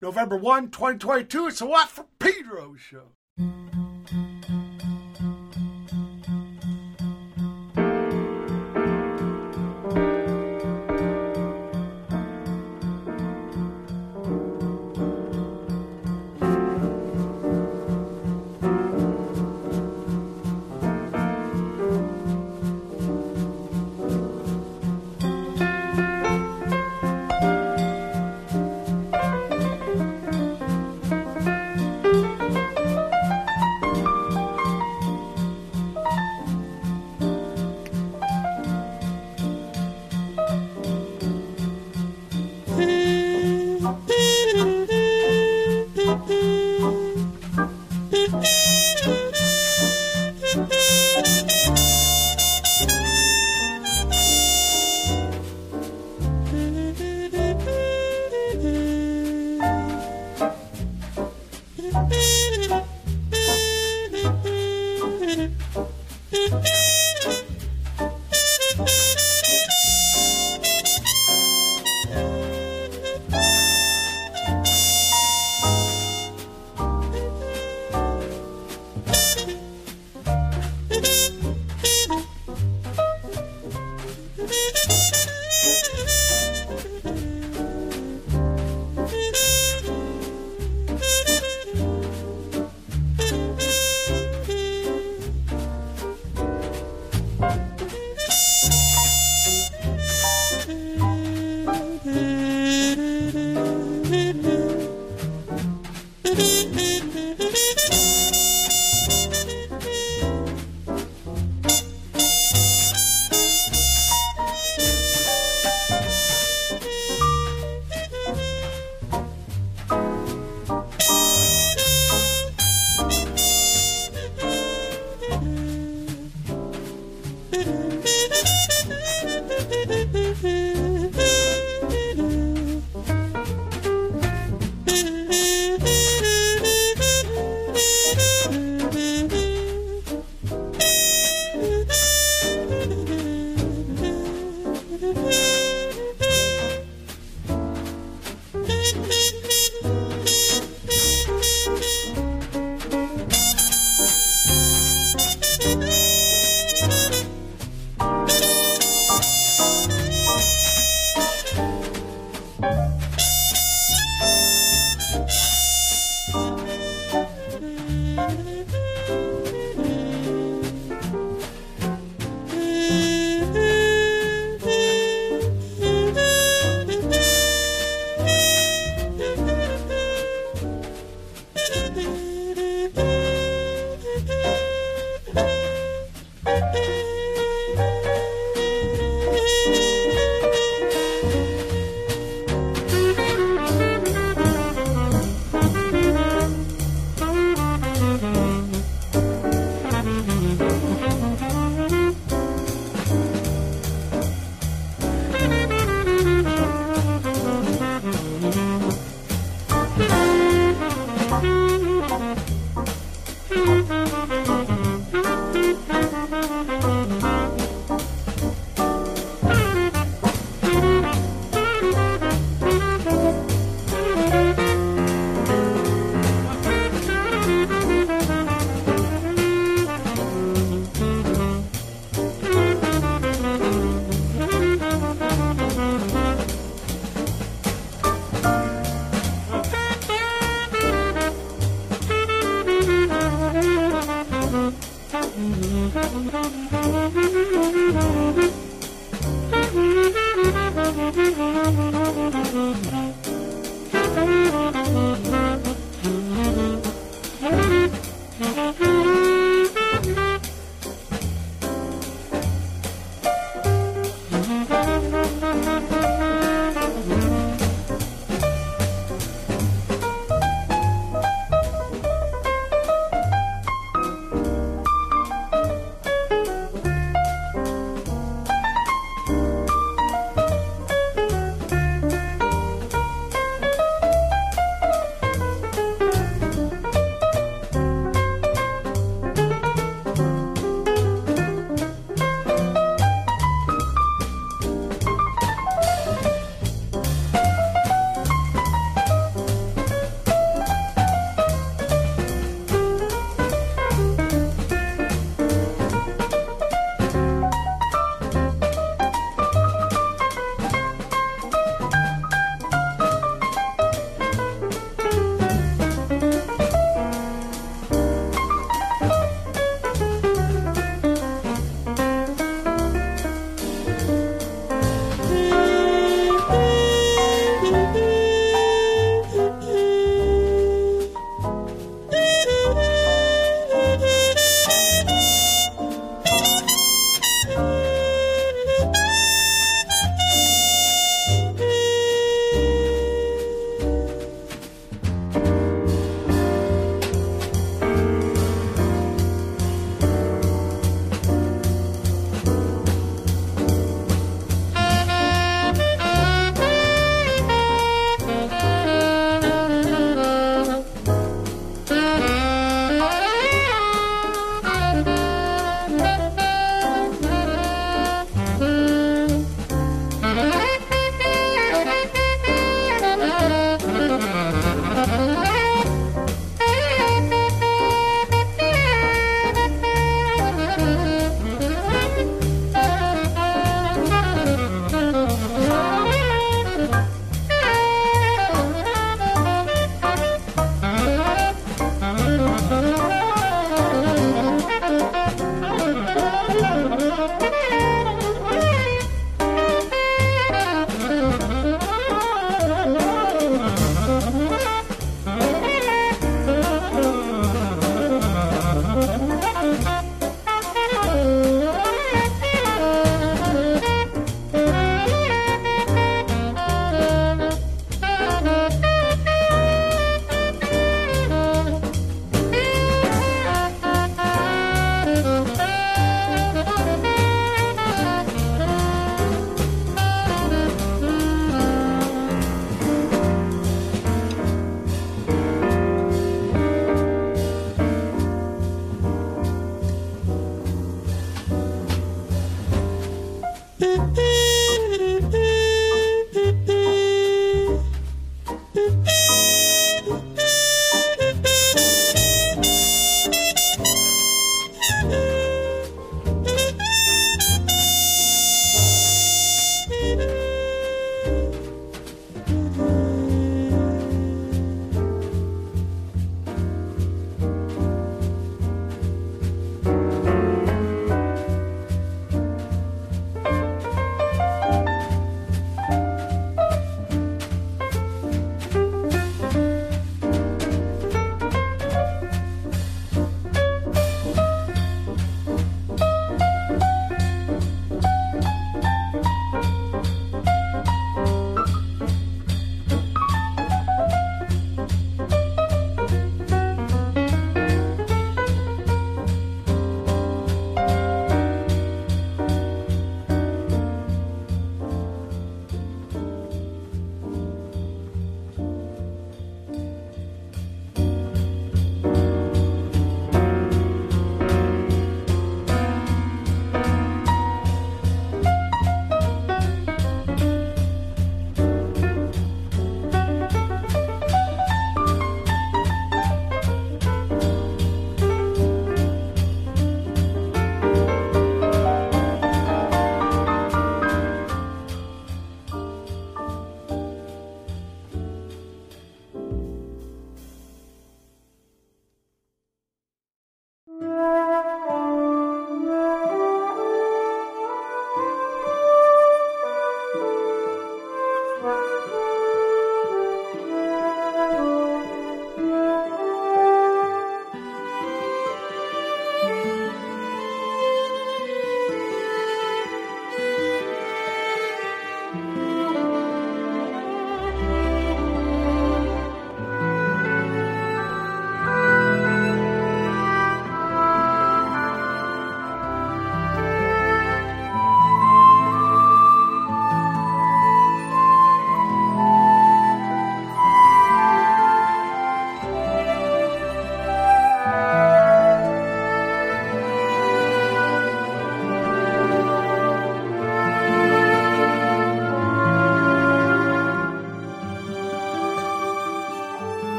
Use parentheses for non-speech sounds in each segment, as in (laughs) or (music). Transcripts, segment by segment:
November 1, 2022. It's a Watt for Pedro show.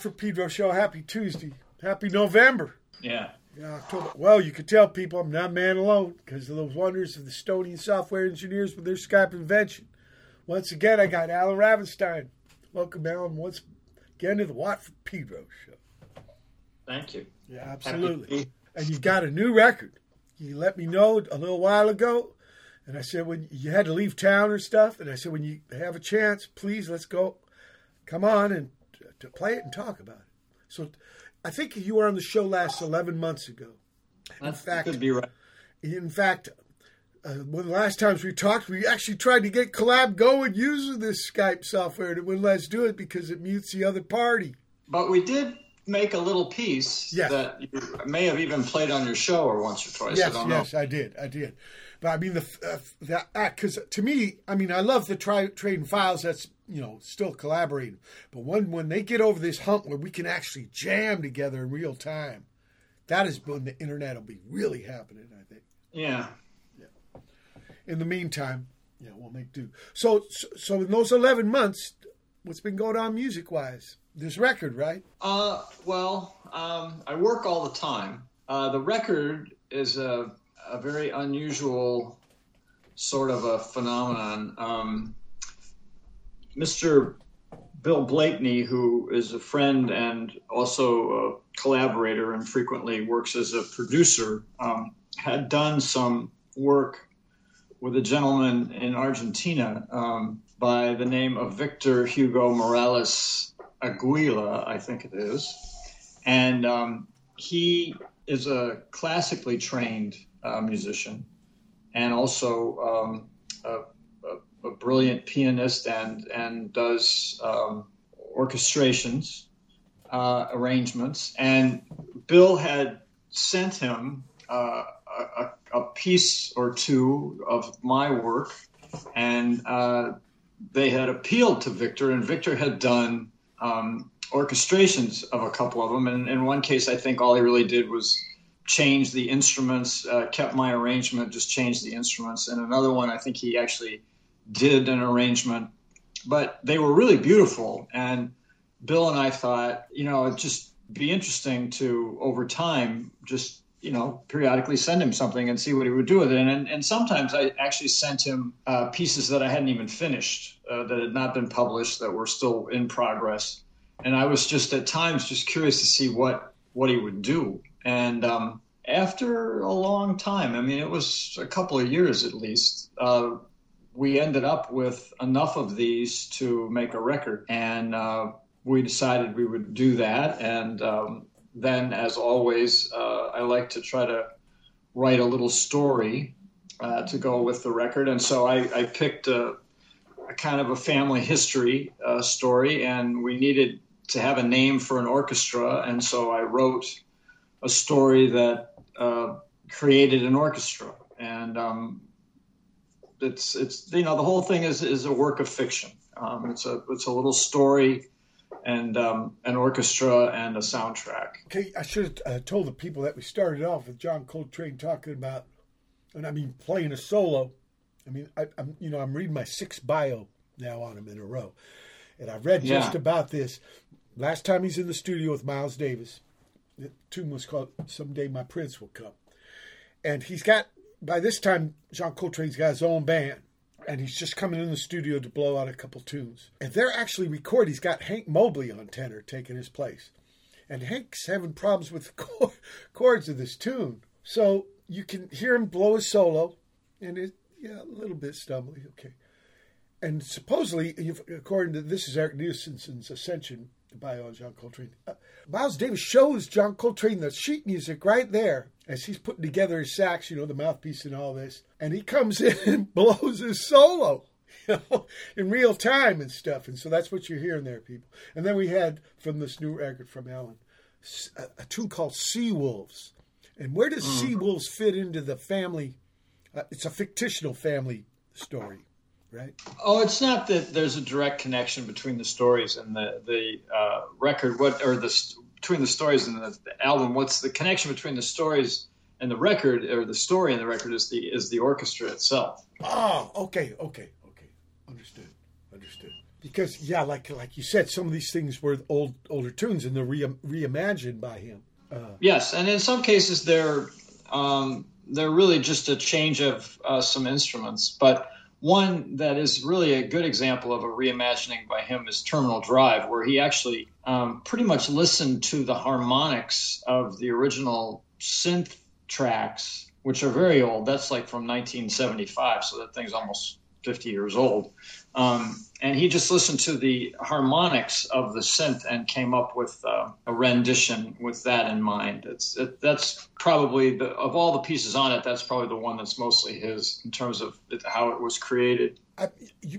For Pedro Show, happy Tuesday. Happy November. Yeah. Yeah, October. Well, you could tell people I'm not man alone because of the wonders of the Estonian software engineers with their Skype invention. Once again, I got Allen Ravenstine. Welcome, Allen, once again to the Watt for Pedro Show. Thank you. Yeah, absolutely. And you got a new record. You let me know a little while ago, and I said when you had to leave town or stuff, and I said when you have a chance, please let's go, come on and to play it and talk about it. So, I think you were on the show last eleven months ago. In fact, could be right. In fact, uh, one of the last times we talked, we actually tried to get collab going using this Skype software, and it wouldn't let us do it because it mutes the other party. But we did make a little piece yes. that you may have even played on your show or once or twice. Yes, I yes, I did, I did. But I mean the uh, that because to me, I mean I love the tri- trading files. That's you know still collaborating. But when when they get over this hump where we can actually jam together in real time, that is when the internet will be really happening. I think. Yeah. Yeah. In the meantime, yeah, we'll make do. So so, so in those eleven months, what's been going on music wise? This record, right? Uh, well, um, I work all the time. Uh, the record is a, a very unusual sort of a phenomenon. Um, Mr. Bill Blakeney, who is a friend and also a collaborator and frequently works as a producer, um, had done some work with a gentleman in Argentina um, by the name of Victor Hugo Morales Aguila, I think it is. And um, he is a classically trained uh, musician and also um, a, a, brilliant pianist and, and does um, orchestrations, uh, arrangements. And Bill had sent him uh, a, a, piece or two of my work, and uh, they had appealed to Victor, and Victor had done um, orchestrations of a couple of them. And in one case, I think all he really did was change the instruments, uh, kept my arrangement, just changed the instruments. And another one, I think he actually did an arrangement, but they were really beautiful. And Bill and I thought, you know, it'd just be interesting to over time just you know, periodically send him something and see what he would do with it. And, and sometimes I actually sent him uh, pieces that I hadn't even finished, uh, that had not been published, that were still in progress. And I was just at times just curious to see what what he would do. And um, after a long time, I mean, it was a couple of years at least. Uh, we ended up with enough of these to make a record, and uh, we decided we would do that. And um, then, as always, uh, I like to try to write a little story uh, to go with the record. And so I, I picked a, a, kind of a family history uh, story, and we needed to have a name for an orchestra. And so I wrote a story that uh, created an orchestra. And um, it's, it's, you know, the whole thing is, is a work of fiction. Um, it's a, it's a little story and um, an orchestra and a soundtrack. Okay, I should have uh, told the people that we started off with John Coltrane talking about, and I mean playing a solo. I mean, I, am you know I'm reading my sixth bio now on him in a row, and I read yeah. just about this. Last time he's in the studio with Miles Davis, the tune was called "Someday My Prince Will Come," and he's got by this time John Coltrane's got his own band and he's just coming in the studio to blow out a couple tunes. And they're actually recording. He's got Hank Mobley on tenor taking his place. And Hank's having problems with the (laughs) chords of this tune. So you can hear him blow his solo, and it, yeah, a little bit stumbly, okay. And supposedly, according to this is Eric Nisenson's Ascension by John Coltrane, uh, Miles Davis shows John Coltrane the sheet music right there as he's putting together his sax, you know, the mouthpiece and all this. And he comes (laughs) in and blows his solo, (laughs) you know, in real time and stuff. And so that's what you're hearing there, people. And then we had from this new record from Allen, a, a tune called Sea Wolves. And where does mm. Sea Wolves fit into the family? Uh, it's a fictional family story right? Oh, it's not that there's a direct connection between the stories and the the uh, record. What or the between the stories and the, the, album? What's the connection between the stories and the record, or the story and the record? Is the is the orchestra itself? Oh, okay, okay, okay, understood, understood. because yeah, like like you said, some of these things were old older tunes and they're re- reimagined by him. Uh, yes, and in some cases they're um, they're really just a change of uh, some instruments. But one that is really a good example of a reimagining by him is Terminal Drive, where he actually um, pretty much listened to the harmonics of the original synth tracks, which are very old. That's like from 1975, so that thing's almost 50 years old. Um, and he just listened to the harmonics of the synth and came up with uh, a rendition with that in mind. It's it, that's probably the, of all the pieces on it. That's probably the one that's mostly his in terms of it, how it was created. I,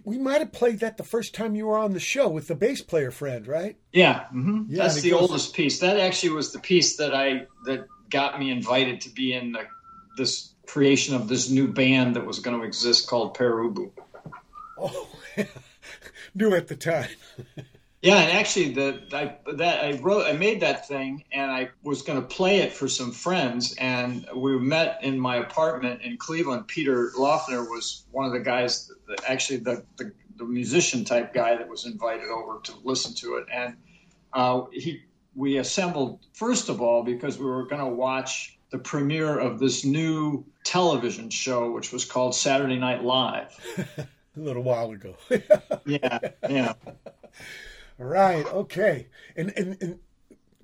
we might have played that the first time you were on the show with the bass player friend, right? Yeah, mm-hmm. yeah that's the goes... oldest piece. That actually was the piece that I that got me invited to be in the, this creation of this new band that was going to exist called Pere Ubu. Oh, (laughs) knew at the time. (laughs) yeah, and actually, the I, that I wrote, I made that thing, and I was going to play it for some friends, and we met in my apartment in Cleveland. Peter Laughner was one of the guys, that, actually the, the, the musician type guy that was invited over to listen to it, and uh, he we assembled first of all because we were going to watch the premiere of this new television show, which was called Saturday Night Live. (laughs) (laughs) a little while ago. (laughs) yeah, yeah. (laughs) Right. Okay. And, and and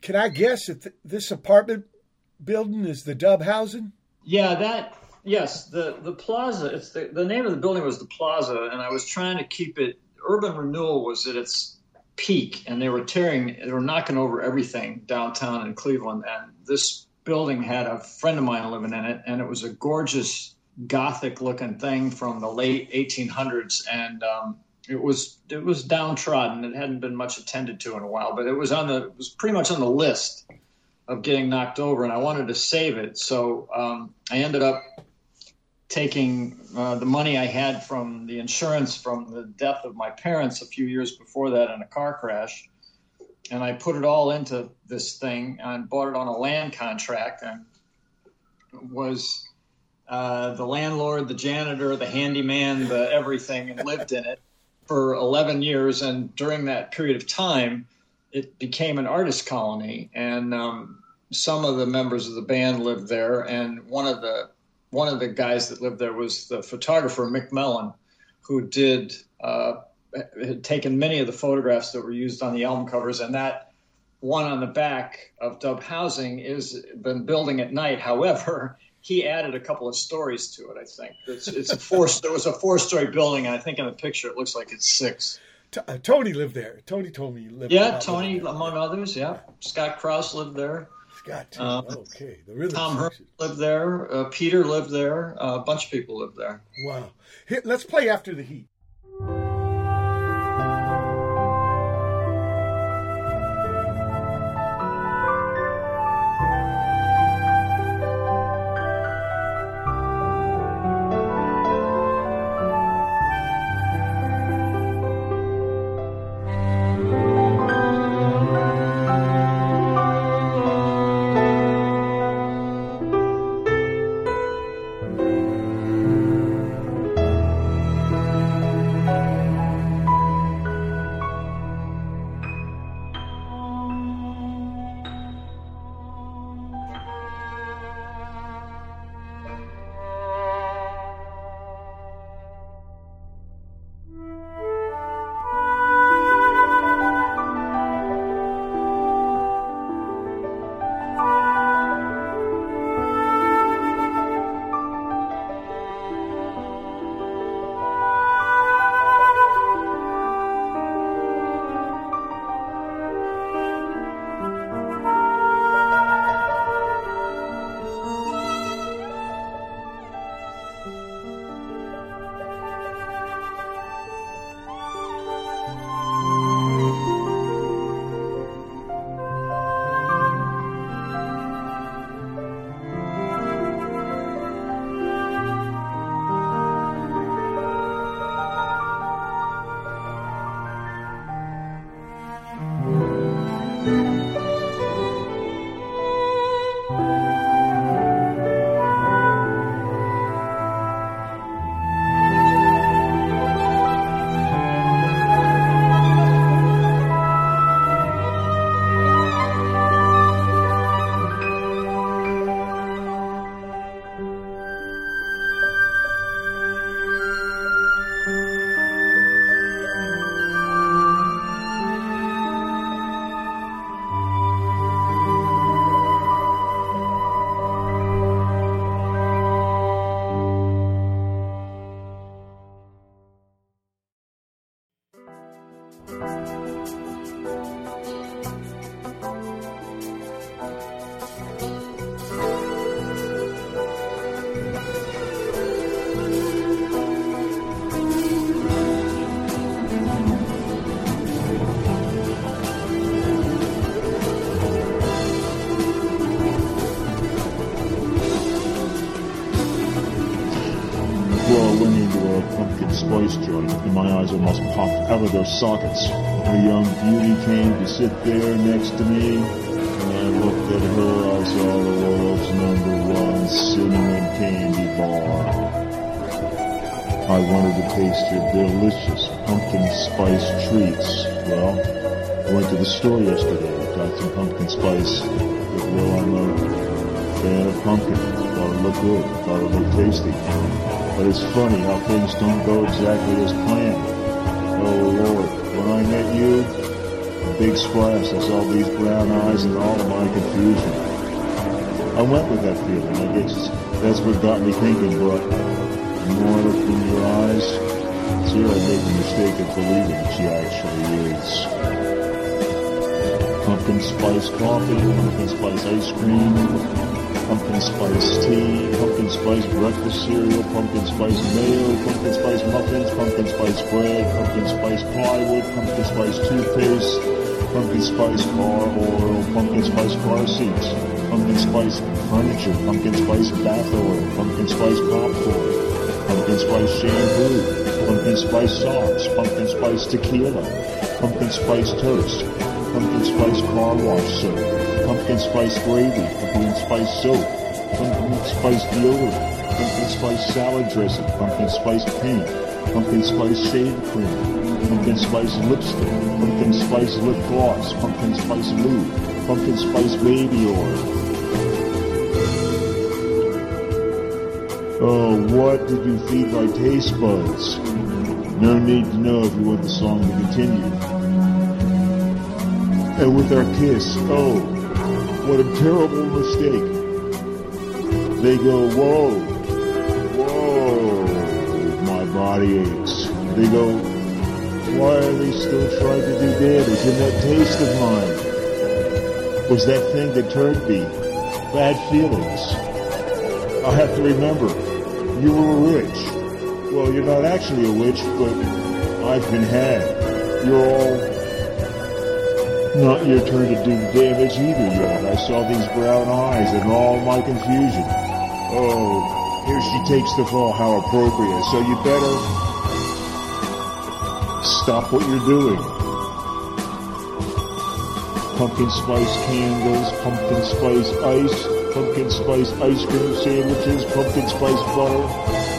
can I guess that th- this apartment building is the Dub housing? Yeah. That. Yes. The the plaza. It's the the name of the building was the Plaza, and I was trying to keep it. Urban renewal was at its peak, and they were tearing. They were knocking over everything downtown in Cleveland, and this building had a friend of mine living in it, and it was a gorgeous gothic looking thing from the late 1800s, and um, it was it was downtrodden. It hadn't been much attended to in a while, but it was on the it was pretty much on the list of getting knocked over, and I wanted to save it. So um, I ended up taking uh, the money I had from the insurance from the death of my parents a few years before that in a car crash, and I put it all into this thing and bought it on a land contract and was uh, the landlord, the janitor, the handyman, the everything, and lived in it for 11 years. And during that period of time, it became an artist colony, and um, some of the members of the band lived there. And one of the one of the guys that lived there was the photographer Mick Mellon, who did uh, had taken many of the photographs that were used on the album covers, and that one on the back of Dub Housing is been building at night. However, he added a couple of stories to it. I think it's, it's a four. there was a four-story building, and I think in the picture it looks like it's six. T- uh, Tony lived there. Tony told me he lived. Yeah, Tony among others. Yeah, Scott Krauss lived there. Scott. Um, okay, the rhythm Tom Hurt lived there. Uh, Peter lived there. Uh, a bunch of people lived there. Wow. Here, let's play after the heat. Sockets. A young beauty came to sit there next to me. When I looked at her, I saw the world's number one cinnamon candy bar. I wanted to taste your delicious pumpkin spice treats. Well, I went to the store yesterday, got some pumpkin spice. But well, I'm a fan of pumpkin. Thought it looked good, thought it looked tasty. But it's funny how things don't go exactly as planned. You, a big splash, I saw these brown eyes and all of my confusion. I went with that feeling. I guess that's what got me thinking, but the more I looked in your eyes, see, I made the mistake of believing she actually is. Pumpkin spice coffee, pumpkin spice ice cream, pumpkin spice tea, pumpkin spice breakfast cereal, pumpkin spice mayo, pumpkin spice muffins, pumpkin spice bread, pumpkin spice plywood, pumpkin spice toothpaste, pumpkin spice car oil, pumpkin spice car seats, pumpkin spice furniture, pumpkin spice bath oil, pumpkin spice popcorn, pumpkin spice shampoo, pumpkin spice socks, pumpkin spice tequila, pumpkin spice toast, pumpkin spice car wash soap, pumpkin spice gravy, pumpkin spice soap, pumpkin spice deodorant, pumpkin spice salad dressing, pumpkin spice paint, pumpkin spice shave cream, pumpkin spice lipstick, pumpkin spice lip gloss, pumpkin spice lube, pumpkin spice baby oil. Oh, what did you feed my taste buds? No need to know if you want the song to continue. And with our kiss, oh, what a terrible mistake. They go, whoa, whoa, my body aches. They go, why are they still trying to do damage in that taste of mine? Was that thing that turned me? Bad feelings. I have to remember, you were a witch. Well, you're not actually a witch, but I've been had. You're all not your turn to do damage either yet. I saw these brown eyes and all my confusion. Oh, here she takes the fall. How appropriate. So you better stop what you're doing. Pumpkin spice candles, pumpkin spice ice, pumpkin spice ice cream sandwiches, pumpkin spice butter,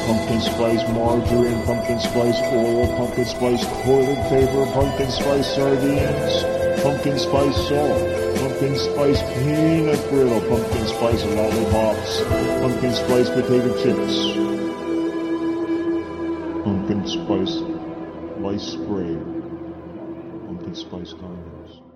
pumpkin spice margarine, pumpkin spice oil, pumpkin spice toilet paper, pumpkin spice sardines pumpkin spice salt, pumpkin spice peanut brittle, pumpkin spice lollipops, pumpkin spice potato chips, pumpkin spice lice spray, pumpkin spice condoms.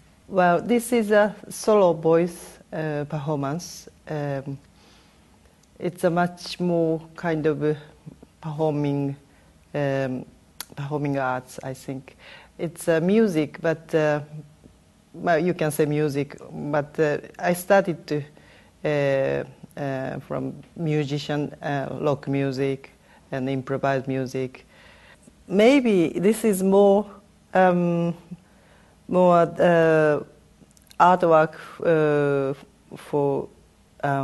well, this is a solo voice uh, performance. Um, it's a much more kind of uh, performing um, performing arts, I think. It's uh, music, but uh, well, you can say music, but uh, I started to uh, uh, from musician, rock music, and improvised music. Maybe this is more um, more artwork for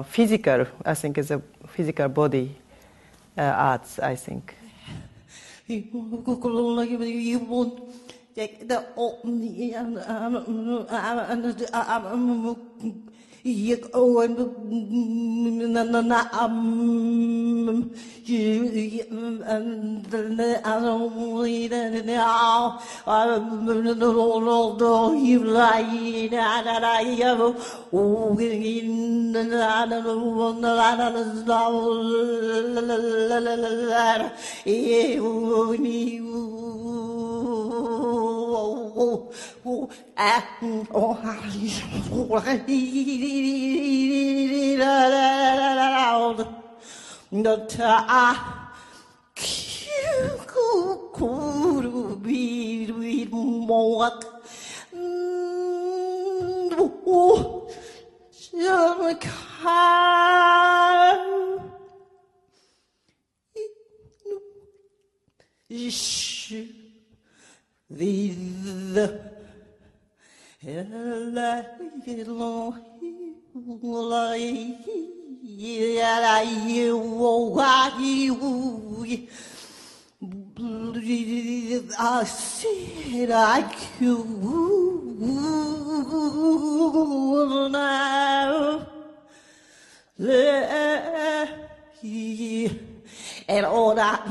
physical. I think it's a physical body arts. I think. Yek oen na na na um you oh la the the I said I could now. And all that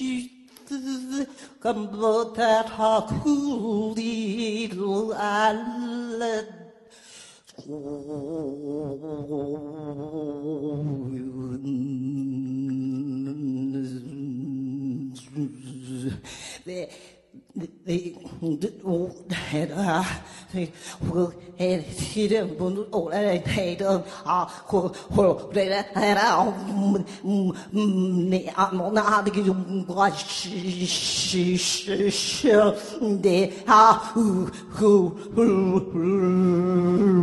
knew come but that cool little island. The they had a they were had hidden bundle all that they done ah who who they had a ne am na de you watch she they ha who who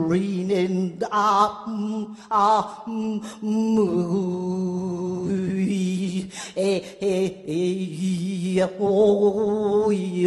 reading ah ah eh eh eh oh yum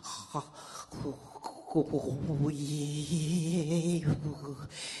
sel cool Okay. Okay. Hey,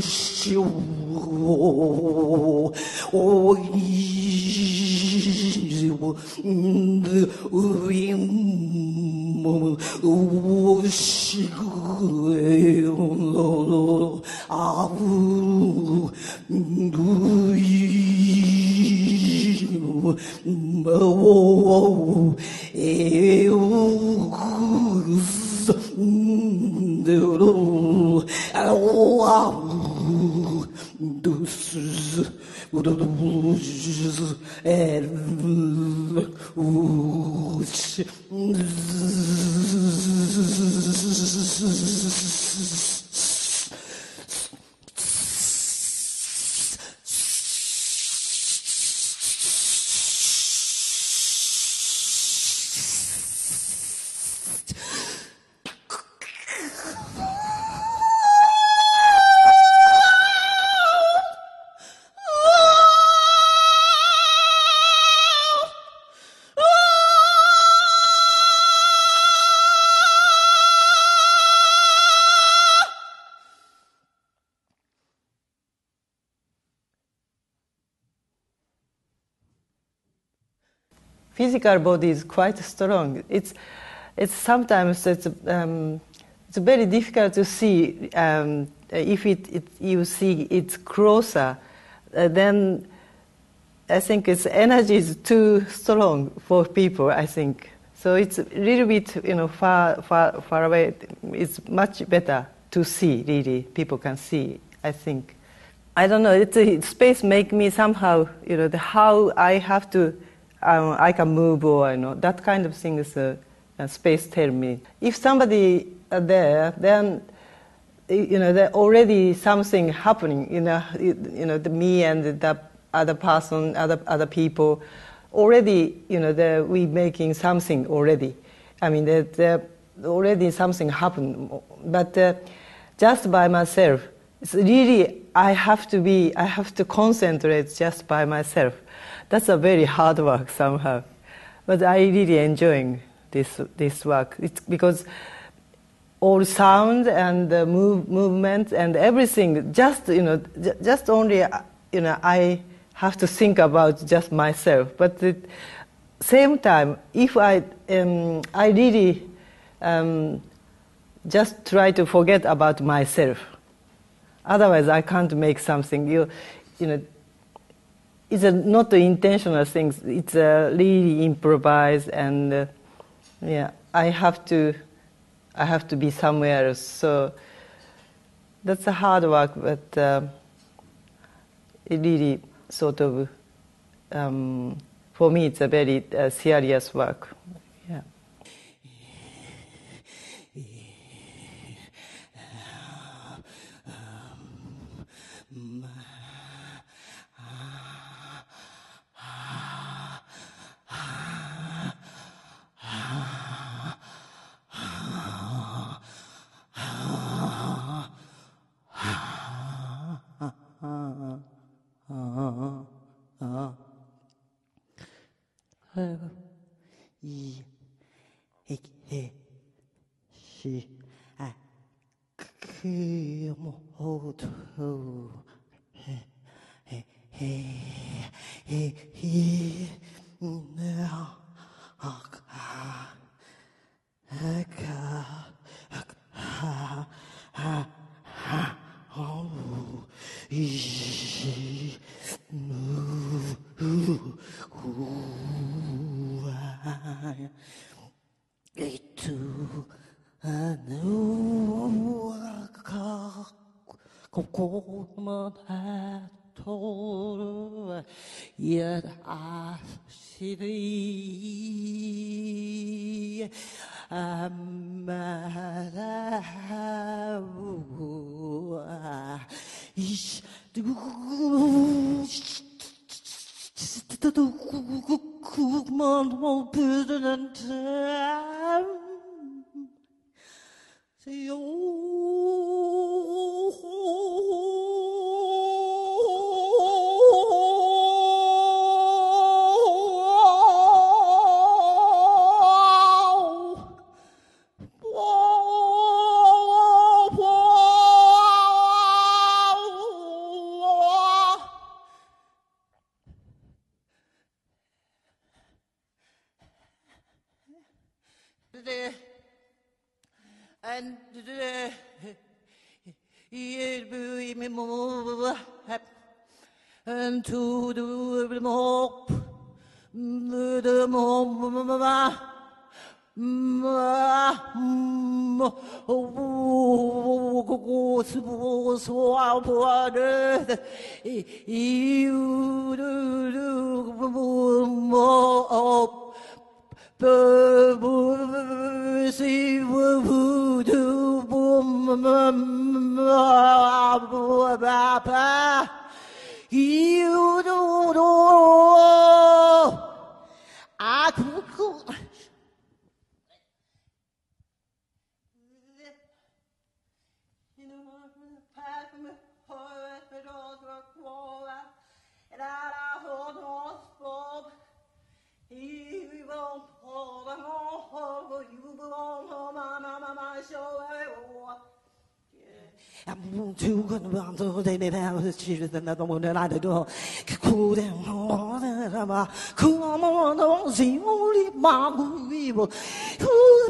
修我一我我我是啊呜我哎呜。do, do, oh, physical body is quite strong. It's, it's sometimes it's, um, it's very difficult to see um, if it, it, you see it's closer. Uh, then I think its energy is too strong for people. I think so. It's a little bit you know far far far away. It's much better to see. Really, people can see. I think. I don't know. It's a, space make me somehow you know the how I have to um, I can move or you know that kind of thing is a, uh, space tell me. If somebody are there, then you know there already something happening. You know, you, know the me and the other person, other other people, already you know the, we making something already. I mean, there, there already something happened, but uh, just by myself, it's really I have to be, I have to concentrate just by myself. That's a very hard work somehow, but I really enjoying this this work. It's because all sound and the move, movement and everything, just you know, j- just only you know, I have to think about just myself. But at same time, if I um, I really um, just try to forget about myself. Otherwise, I can't make something. You, you know, it's a, not intentional things. It's a really improvised, and uh, yeah, I have to, I have to be somewhere else. So that's a hard work, but uh, it really sort of, um, for me, it's a very uh, serious work. 어, 어. 아이고, 이, 에, 에, 시, 아, 그, 모두, 에, 에, 에, 에, 이, 네, 아, 아, 아, 아, 아, 아, 아, 아, 아, 아, 이투, 아누아가, 고고만 해토르, 옛 아시리, 아마라우, 이 command won't put I လာတော့ခိုးတဲ့ဟောတဲ့ဘာခူမောတော့ဇီဝလီမာဘူးဝီဘော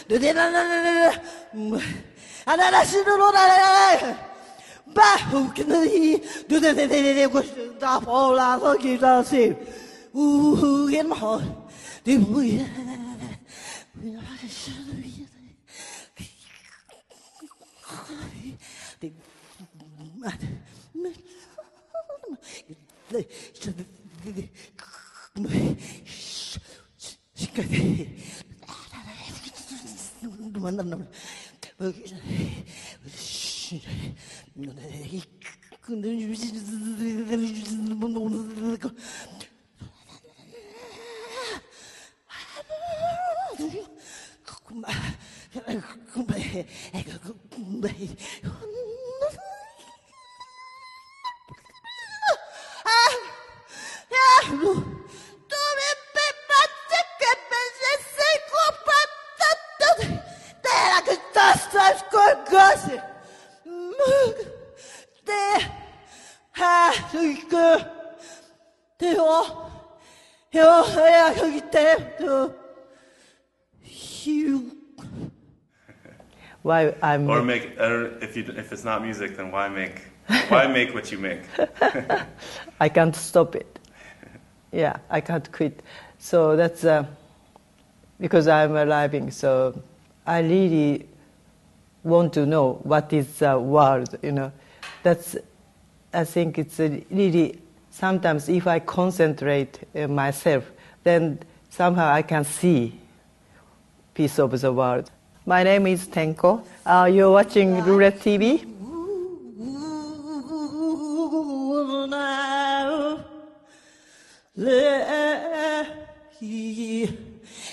好不可能那那那那些，那那所可能的皮路，为啥那那那是？对对那那那那那，啊那那是那那那那。把我跟他一， 만났나 보다. 아, 야, 뭐, 또 왜? das das Golgatha. Det herlige, det var, Why I'm or make or if you if it's not music then why make why make what you make? (laughs) I can't stop it. Yeah, I can't quit. So that's uh, because I'm arriving. So I really want to know what is the world. You know, that's I think it's really sometimes if I concentrate uh, myself, then somehow I can see piece of the world. My name is Tenko. Uh, you're watching Roulette TV.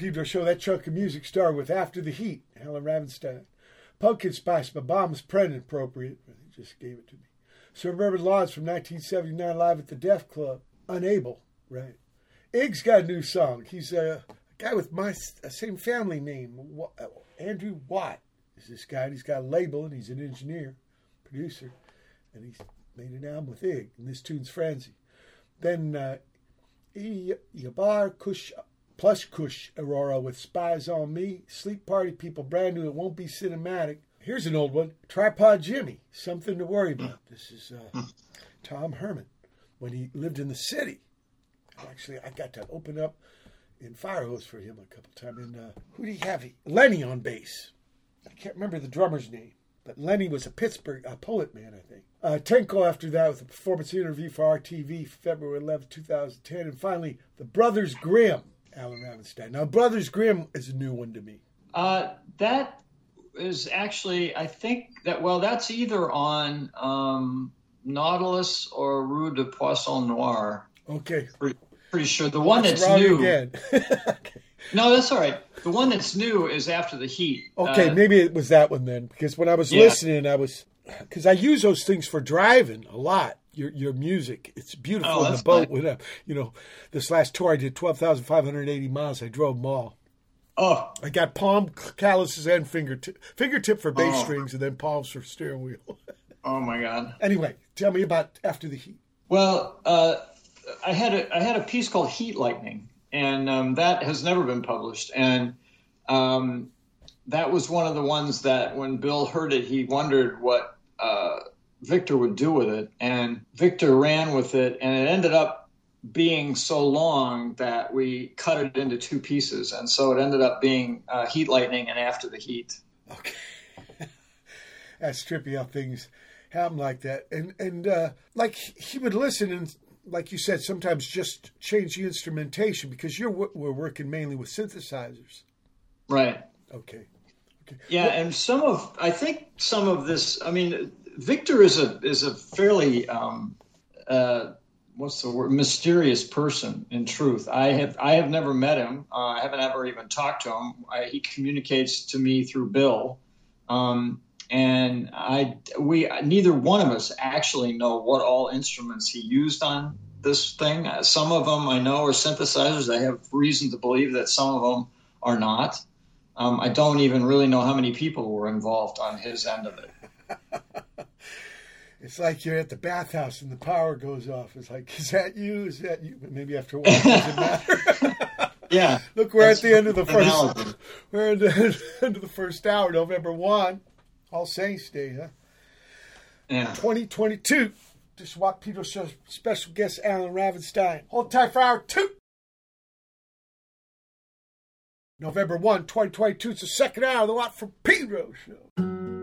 Pedro Show, that chunk of music started with After the Heat, Allen Ravenstine. Pumpkin Spice, my Bomis Prendin appropriate. He just gave it to me. Suburban Lawns from 1979 live at the Deaf Club. Unable, right. Ig's got a new song. He's a guy with my same family name. Andrew Watt is this guy. And he's got a label and he's an engineer, producer. And he's made an album with Ig. And this tune's Frenzy. Then uh, Jahbar Kush Plush Kush Arora with Spies on Me. Sleep Party People, brand new. It won't be cinematic. Here's an old one. Tripod Jimmie. Something to worry about. This is uh, Tom Herman when he lived in the city. Actually, I got to open up in Firehose for him a couple times. And uh, who do he have? Lenny on bass. I can't remember the drummer's name, but Lenny was a Pittsburgh a poet man, I think. Uh, Tenko after that with a performance interview for RTV, February 11, 2010. And finally, The Brothers Grimm, Allen Ravenstine. Now, Brothers Grimm is a new one to me. Uh, that is actually, I think that well, that's either on um, Nautilus or Rue de Poisson Noir. Okay. Pretty, pretty sure the one That's that's new. again. (laughs) No, that's all right. The one that's new is After the Heat. Okay, Uh, maybe it was that one then, because when I was Yeah. listening, I was because I use those things for driving a lot. Your your music, it's beautiful Oh, in the boat. fine. When I, you know, this last tour I did twelve thousand five hundred eighty miles. I drove them all. Oh, I got palm calluses and fingertip fingertip for bass Oh. strings, and then palms for steering wheel. (laughs) oh my God. anyway, tell me about after the heat. Well, uh, I had a I had a piece called Heat Lightning, and um, that has never been published. And um, that was one of the ones that when Bill heard it, he wondered what Victor would do with it, and Victor ran with it, and it ended up being so long that we cut it into two pieces, and so it ended up being uh, Heat Lightning and After the Heat. Okay, (laughs) that's trippy how things happen like that, and and uh, like he would listen and. Like you said, sometimes just change the instrumentation because you're we're working mainly with synthesizers. Right. Okay. Yeah, and some of I think some of this. I mean, Victor is a is a fairly um, uh, what's the word mysterious person. In truth, I have I have never met him. Uh, I haven't ever even talked to him. I, he communicates to me through Bill, um, and I we neither one of us actually know what all instruments he used on this thing. Uh, Some of them I know are synthesizers. I have reason to believe that some of them are not. Um, I don't even really know how many people were involved on his end of it. (laughs) It's like you're at the bathhouse and the power goes off. It's like, is that you? Is that you? But maybe after a while, it doesn't matter. (laughs) Yeah. (laughs) Look, we're at the end of the first. (laughs) We're at the end of the first hour, November one, All Saints Day, huh? Yeah. 2022. Just walk Pedro Show special guest Allen Ravenstine. Hold tight for hour two. November 1, 2022. It's the second hour of the Watt from Pedro Show.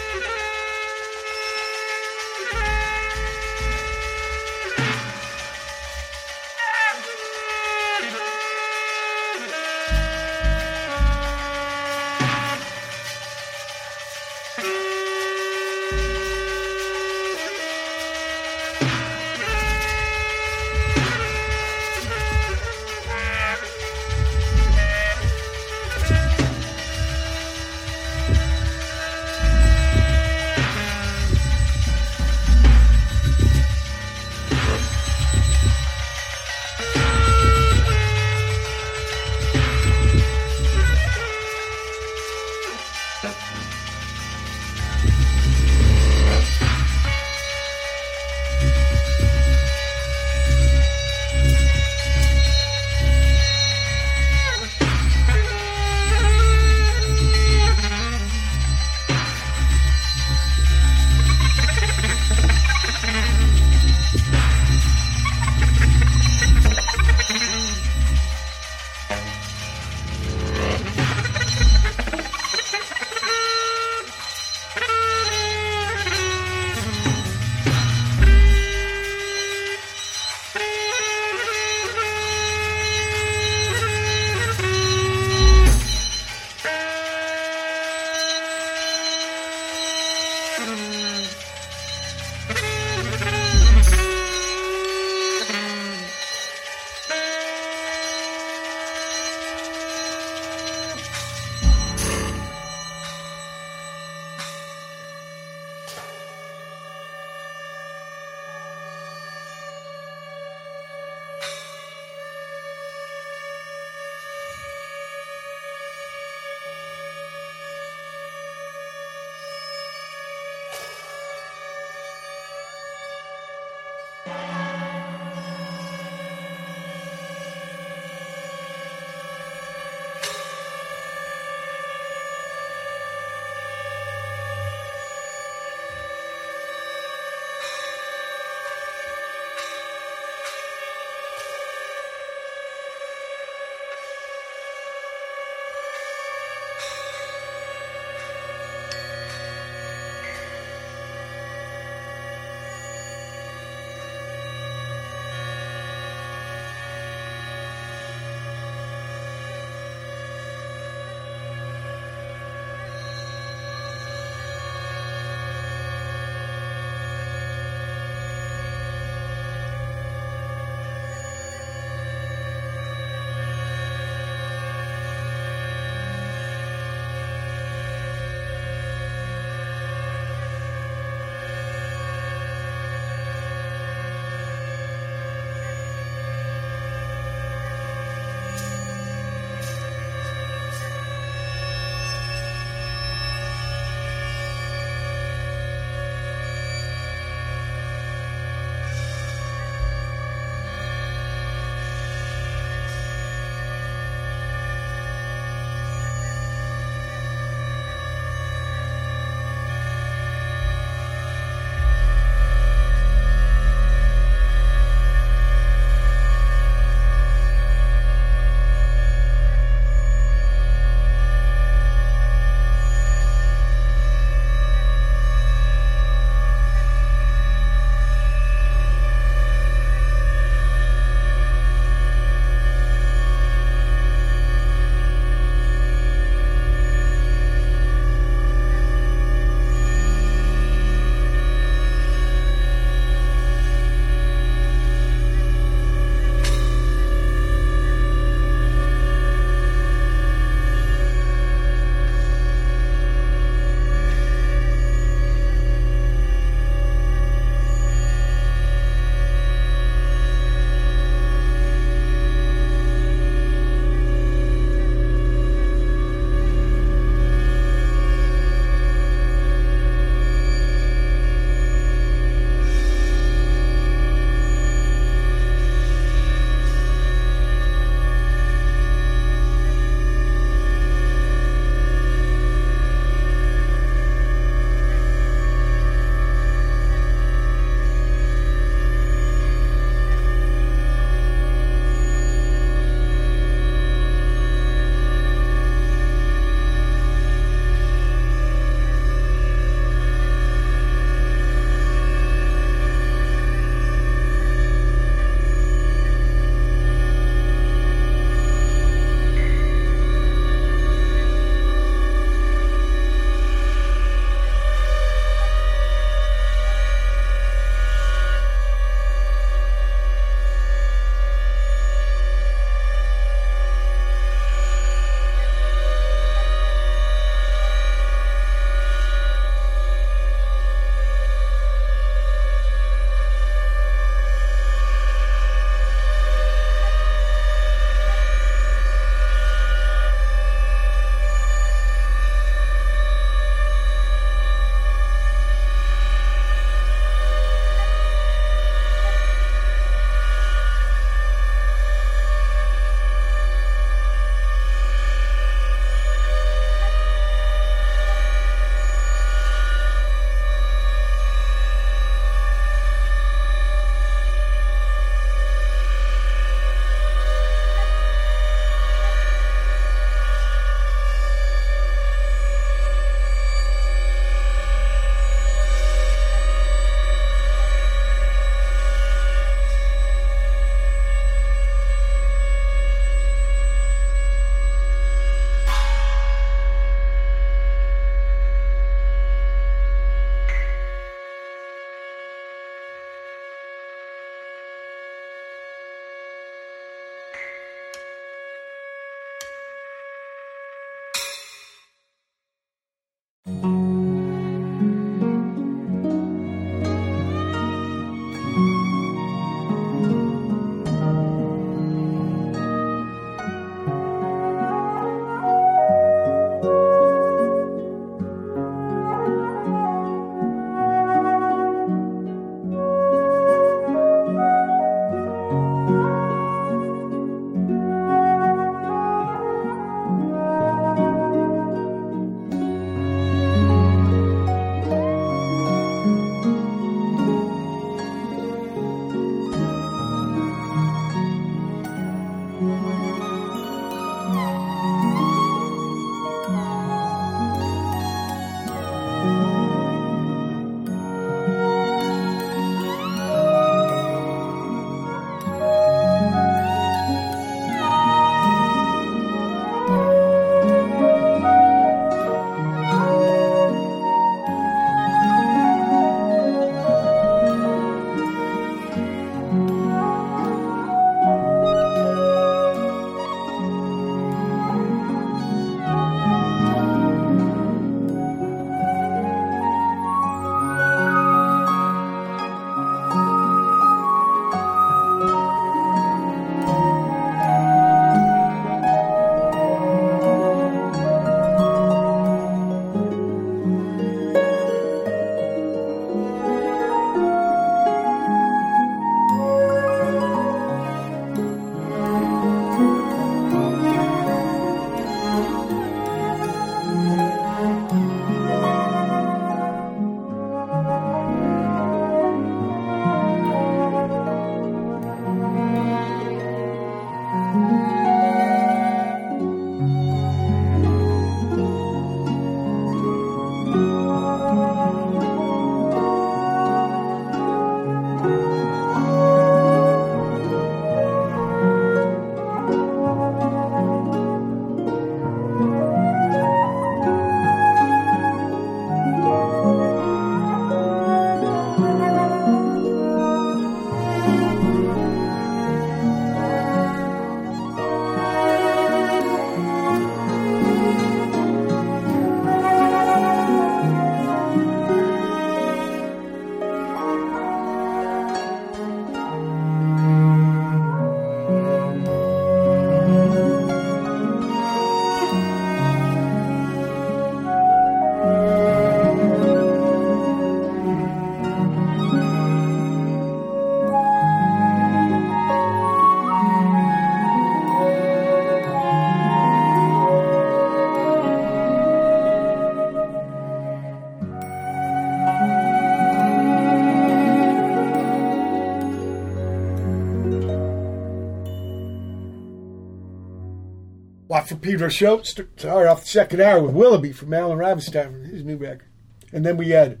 Pedro show. St- Started off the second hour with Willoughby from Allen Ravenstine, his new record. And then we had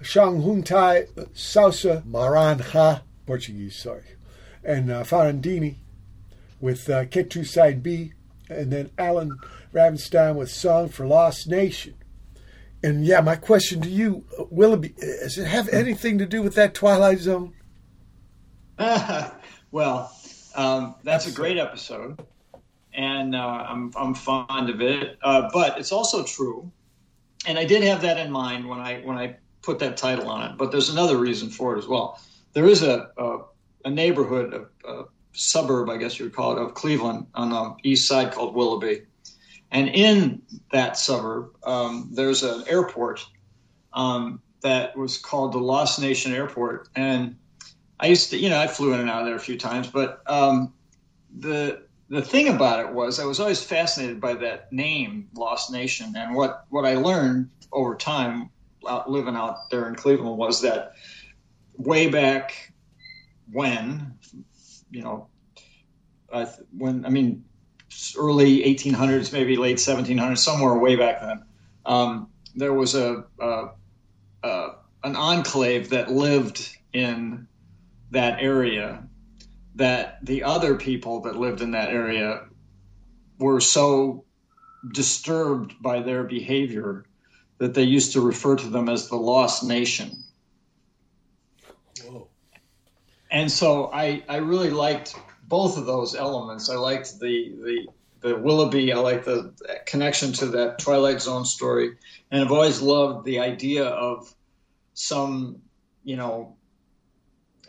Shang Hun Tai, Sousa Maranha, Portuguese, sorry, and uh, Ferrandini with uh, Ketu Side B, and then Allen Ravenstine with Song for Lost Nation. And yeah, my question to you, uh, Willoughby, does it have anything to do with that Twilight Zone? (laughs) well, um, that's a great episode, and uh, I'm I'm fond of it. Uh, but it's also true, and I did have that in mind when I when I put that title on it. But there's another reason for it as well. There is a a, a neighborhood, a, a suburb, I guess you would call it, of Cleveland on the east side called Willoughby, and in that suburb, um, there's an airport um, that was called the Lost Nation Airport, and I used to, you know, I flew in and out of there a few times, but um, the the thing about it was I was always fascinated by that name, Lost Nation, and what what I learned over time out living out there in Cleveland was that way back when, you know, when I mean early 1800s, maybe late 1700s, somewhere way back then, um, there was a, a, a an enclave that lived in that area that the other people that lived in that area were so disturbed by their behavior that they used to refer to them as the lost nation. Whoa. And so I, I really liked both of those elements. I liked the, the the Willoughby. I liked the connection to that Twilight Zone story, and I've always loved the idea of some, you know,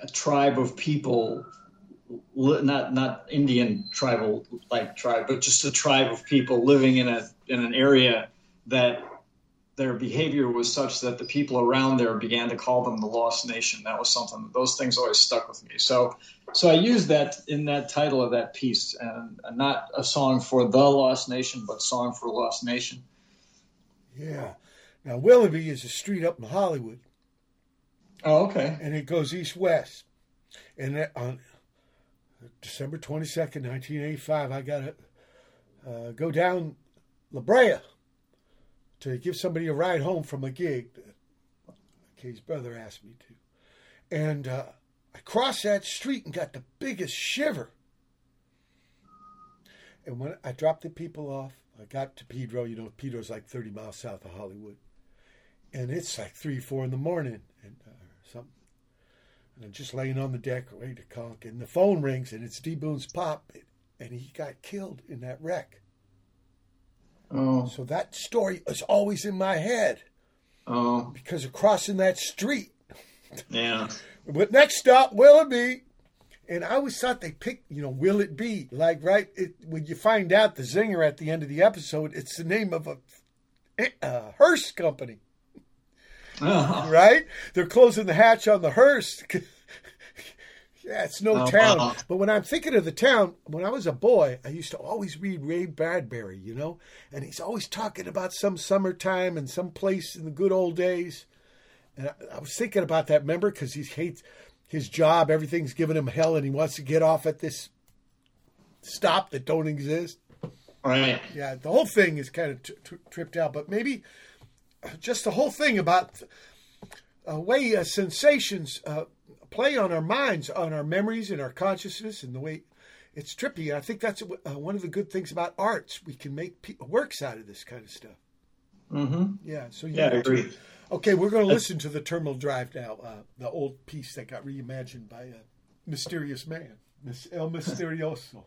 a tribe of people, not not Indian tribal like tribe, but just a tribe of people living in a in an area that their behavior was such that the people around there began to call them the lost nation. That was something; those things always stuck with me. So, so I used that in that title of that piece, and, and not a song for the lost nation, but song for lost nation. Yeah. Now Willoughby is a street up in Hollywood. Oh, okay. And it goes east west. And on December twenty second, nineteen eighty five, I got to uh, go down La Brea to give somebody a ride home from a gig. that Kay's brother asked me to. And uh, I crossed that street and got the biggest shiver. And when I dropped the people off, I got to Pedro. You know, Pedro's like 30 miles south of Hollywood. And it's like 3, 4 in the morning and uh, something. And I'm just laying on the deck, ready to conk. And the phone rings, and it's D Boon's pop. And he got killed in that wreck. Oh. So that story is always in my head. Oh. Because of crossing that street. Yeah. (laughs) But next stop, Willoughby. And I always thought they picked, you know, will it be? Like, right, it, when you find out the zinger at the end of the episode, it's the name of a, a hearse company. Oh. (laughs) Right? They're closing the hatch on the hearse. (laughs) Yeah, it's no Oh, town. But when I'm thinking of the town, when I was a boy, I used to always read Ray Bradbury, you know, and he's always talking about some summertime and some place in the good old days. And I, I was thinking about that, remember, because he hates his job, everything's giving him hell, and he wants to get off at this stop that don't exist. Right. Yeah, the whole thing is kind of t- t- tripped out, but maybe just the whole thing about uh, way uh, sensations uh, play on our minds, on our memories, and our consciousness, and the way it's trippy. I think that's uh, one of the good things about arts. We can make pe- works out of this kind of stuff. Mm-hmm. Yeah. So Yeah, I agree. Okay, we're going to listen to the Terminal Drive now, uh, the old piece that got reimagined by a mysterious man, Miss El (laughs) Misterioso.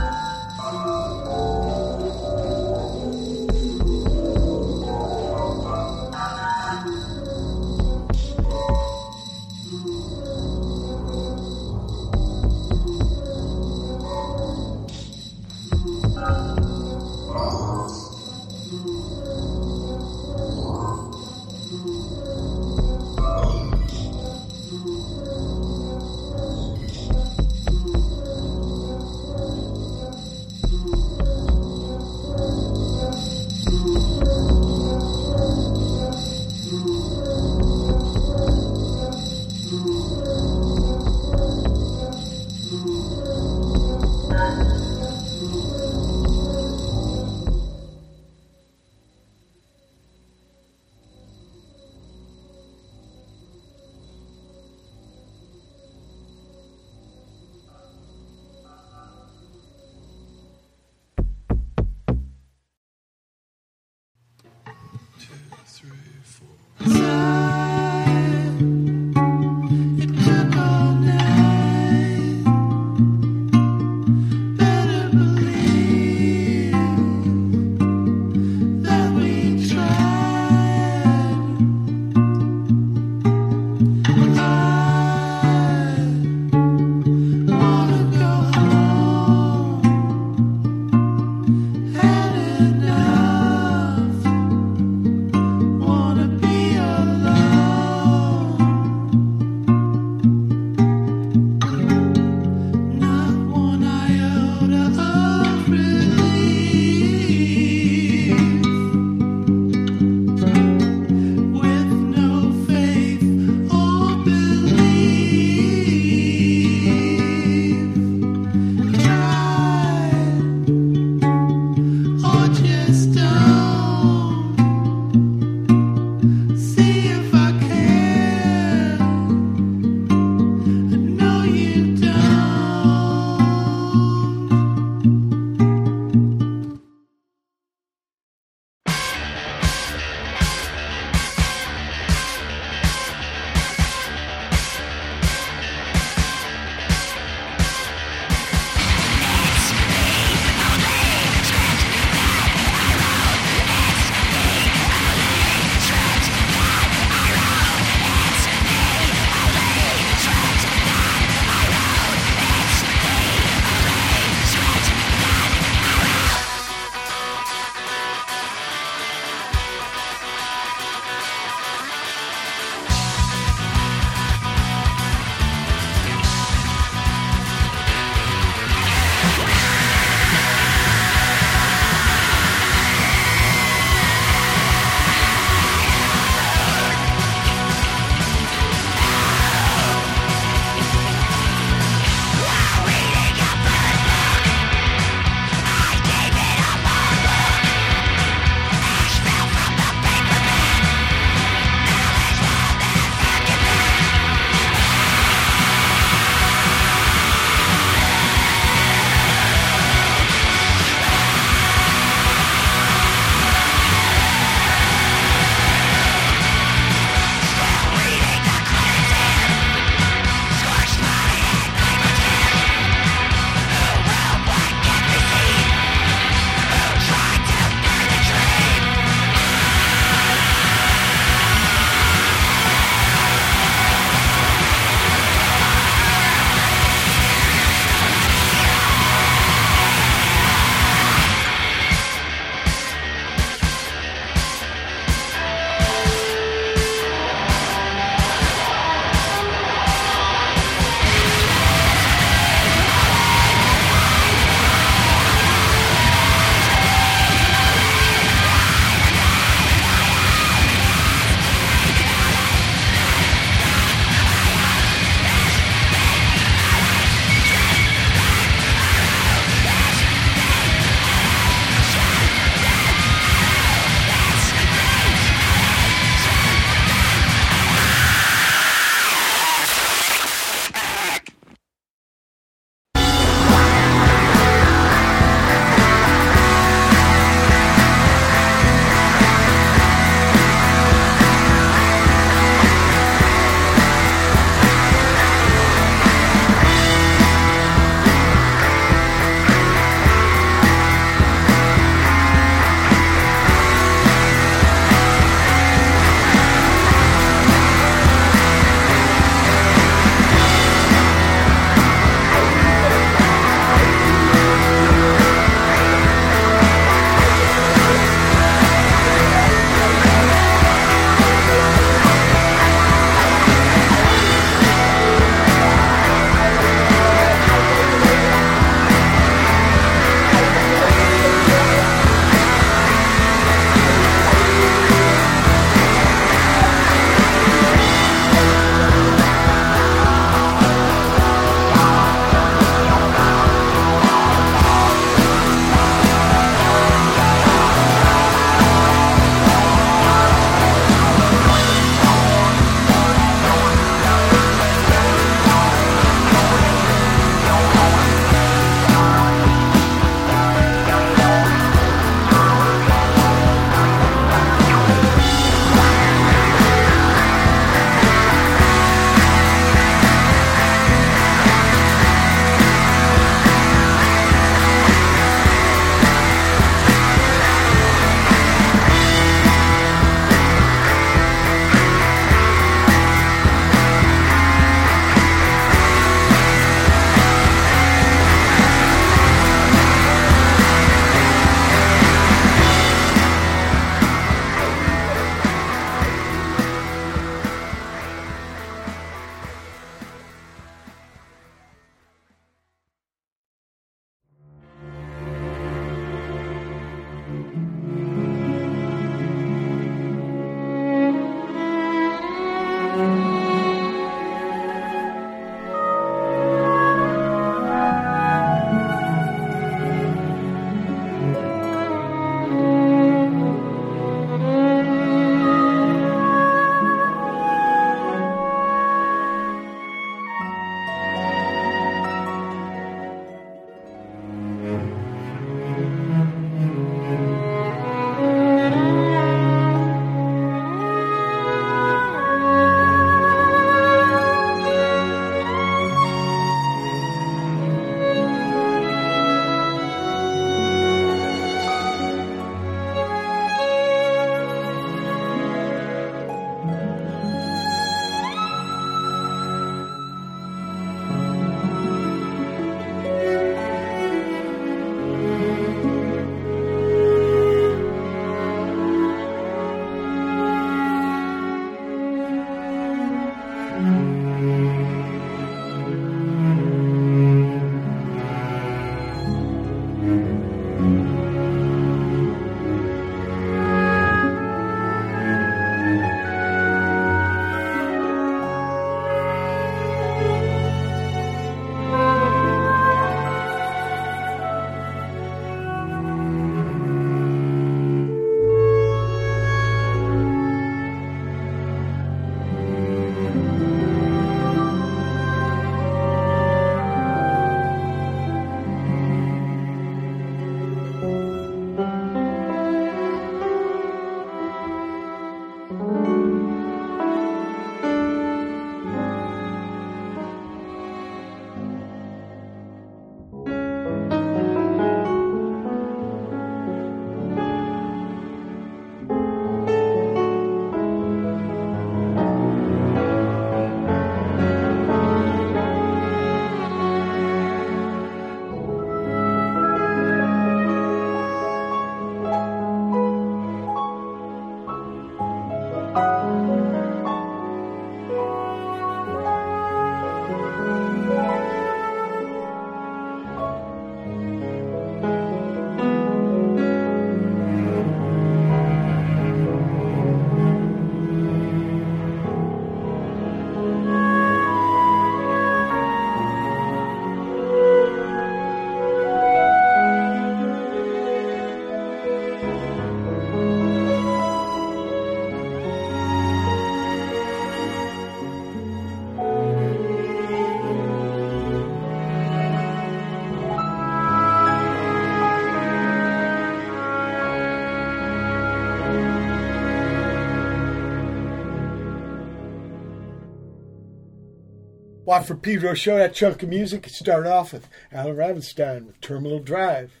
Watt from Pedro show that chunk of music. It started off with Allen Ravenstine with Terminal Drive,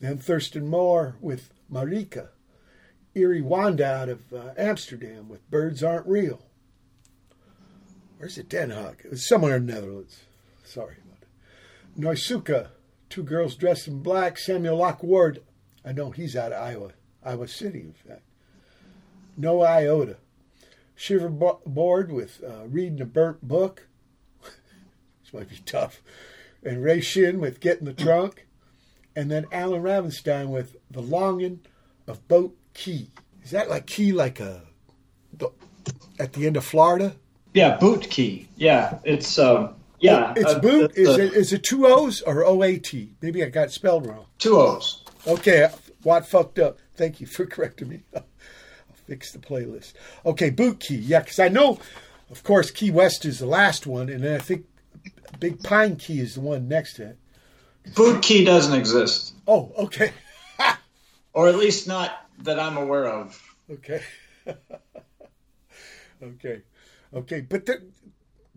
then Thurston Moore with Marika, Eerie Wanda out of uh, Amsterdam with Birds Aren't Real. Where's it? Den Haag. It was somewhere in the Netherlands. Sorry about it. Noisukka, Two Girls Dressed in Black, Samuel Locke Ward. I know he's out of Iowa, Iowa City, in fact. No Iotta. Shiverboard with uh, Reading a Burnt Book. This might be tough. And Ray Shinn with Get in the Trunk. And then Allen Ravenstine with The Longing of Boat Key. Is that like key like a the, at the end of Florida? Yeah, boot key. Yeah, it's um, yeah. It's uh, boot. the- Is the- it is it two O's or O A T? Maybe I got spelled wrong. two O's? Okay, Watt fucked up. Thank you for (laughs) correcting me. I'll fix the playlist. Okay, Boot Key. Yeah, because I know, of course, Key West is the last one, and then I think Big Pine Key is the one next to it. Boot key doesn't exist, Oh, okay, (laughs) or at least not that I'm aware of. okay, (laughs) okay, okay. But there,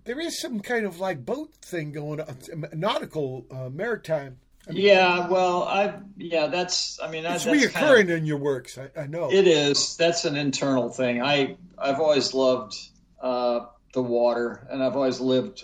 there is some kind of like boat thing going on, nautical, uh, maritime. Yeah, well, I yeah, that's I mean that, It's reoccurring kind of- in your works. I, I know. It is. That's an internal thing. I I've always loved uh, the water, and I've always lived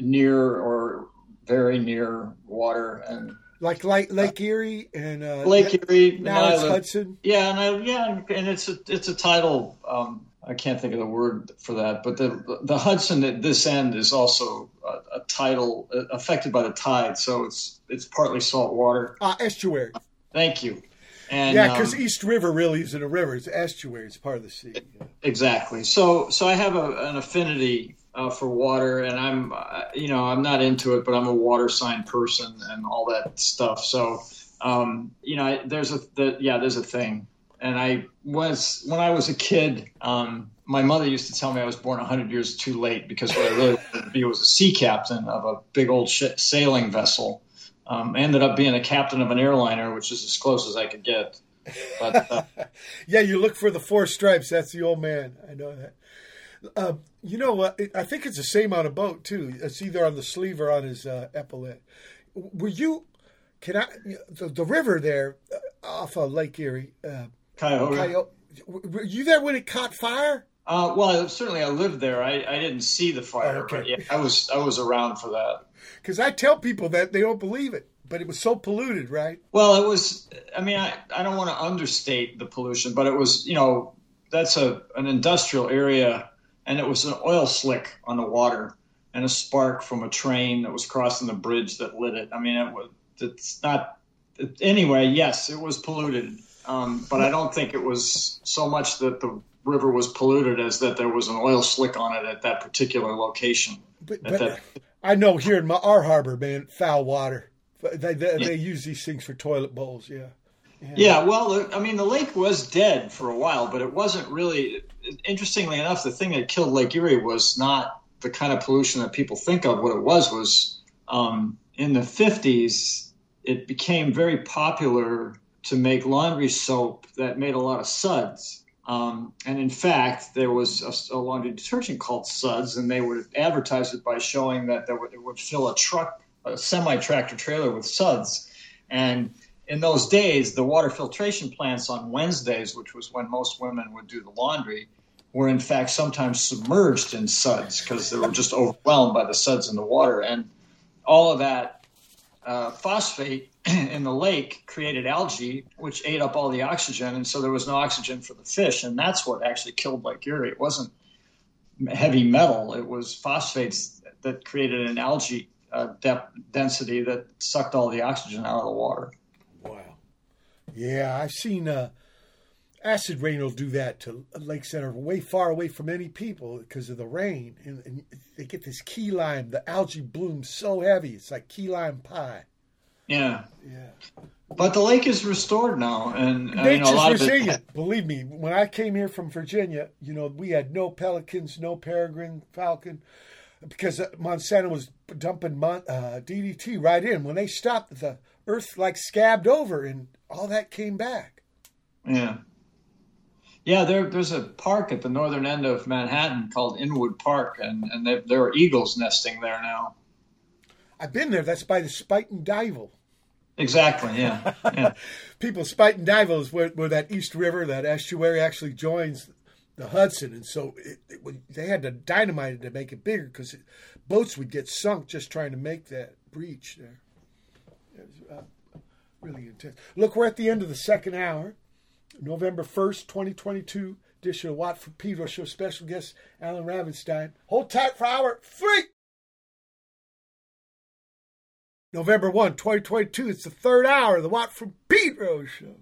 near or very near water and like Lake, Lake Erie and uh, Lake Erie. Now it's Hudson. Yeah, and I, yeah, and it's a it's a tidal. Um, I can't think of the word for that, but the the Hudson at this end is also a, a tidal uh, affected by the tide, so it's it's partly salt water. Uh, estuary. Thank you. And yeah, because um, East River really isn't a river; it's an estuary. It's part of the sea. Yeah. Exactly. So so I have a, an affinity uh, for water, and I'm uh, you know I'm not into it, but I'm a water sign person and all that stuff. So um, you know I, there's a the, yeah there's a thing, and I was when I was a kid. Um, my mother used to tell me I was born 100 years too late because what I really wanted to be was a sea captain of a big old sailing vessel. Um, I ended up being a captain of an airliner, which is as close as I could get. But uh, (laughs) Yeah, you look for the four stripes. That's the old man. I know that. Uh, you know what? I think it's the same on a boat too. It's either on the sleeve or on his uh, epaulette. Were you? Can I? The, the river there uh, off of Lake Erie. Uh, Cuyahoga. Coyote, were you there when it caught fire? Uh, well, certainly I lived there. I, I didn't see the fire, Oh, okay. but yeah, I was I was around for that. Because I tell people that they don't believe it, but it was so polluted, right? Well, it was. I mean, I, I don't want to understate the pollution, but it was you know that's a an industrial area, and it was an oil slick on the water and a spark from a train that was crossing the bridge that lit it. I mean, it was. It's not. It, anyway, yes, it was polluted, um, but I don't think it was so much that the river was polluted as that there was an oil slick on it at that particular location. But, but that- I know here in my, our harbor, man, foul water. They, they, they use these things for toilet bowls. Yeah. Yeah, well, I mean, the lake was dead for a while, but it wasn't really. Interestingly enough, the thing that killed Lake Erie was not the kind of pollution that people think of. What it was was um, in the 50s, it became very popular to make laundry soap that made a lot of suds. Um, and in fact, there was a, a laundry detergent called Suds, and they would advertise it by showing that would, it would fill a truck, a semi tractor trailer with suds. And in those days, the water filtration plants on Wednesdays, which was when most women would do the laundry, were in fact sometimes submerged in suds because they were just overwhelmed by the suds in the water. And all of that uh, phosphate (clears throat) in the lake created algae, which ate up all the oxygen, and so there was no oxygen for the fish, and that's what actually killed Lake Erie. It wasn't heavy metal; it was phosphates that created an algae uh, depth density that sucked all the oxygen out of the water. Yeah, I've seen uh, acid rain will do that to lakes that are way far away from any people because of the rain, and, and they get this key lime. The algae blooms so heavy, it's like key lime pie. Yeah, Yeah. but the lake is restored now, and uh, know, a Nature's lot of it. Believe me, when I came here from Virginia, you know, we had no pelicans, no peregrine falcon, because uh, Monsanto was dumping mon- uh, DDT right in. When they stopped, the earth like scabbed over, and all that came back. Yeah. Yeah, there, there's a park at the northern end of Manhattan called Inwood Park, and, and they, there are eagles nesting there now. I've been there. That's by the Spuyten Duyvil. Exactly, yeah. yeah. (laughs) People, and Duyvil is where, where that East River, that estuary actually joins the Hudson. And so it, it, they had to dynamite it to make it bigger because boats would get sunk just trying to make that breach there. Really intense. Look, we're at the end of the second hour. November 1st, 2022, edition of Watt from Pedro Show. Special guest Allen Ravenstine. Hold tight for hour three. November 1, 2022. It's the third hour of the Watt from Pedro Show.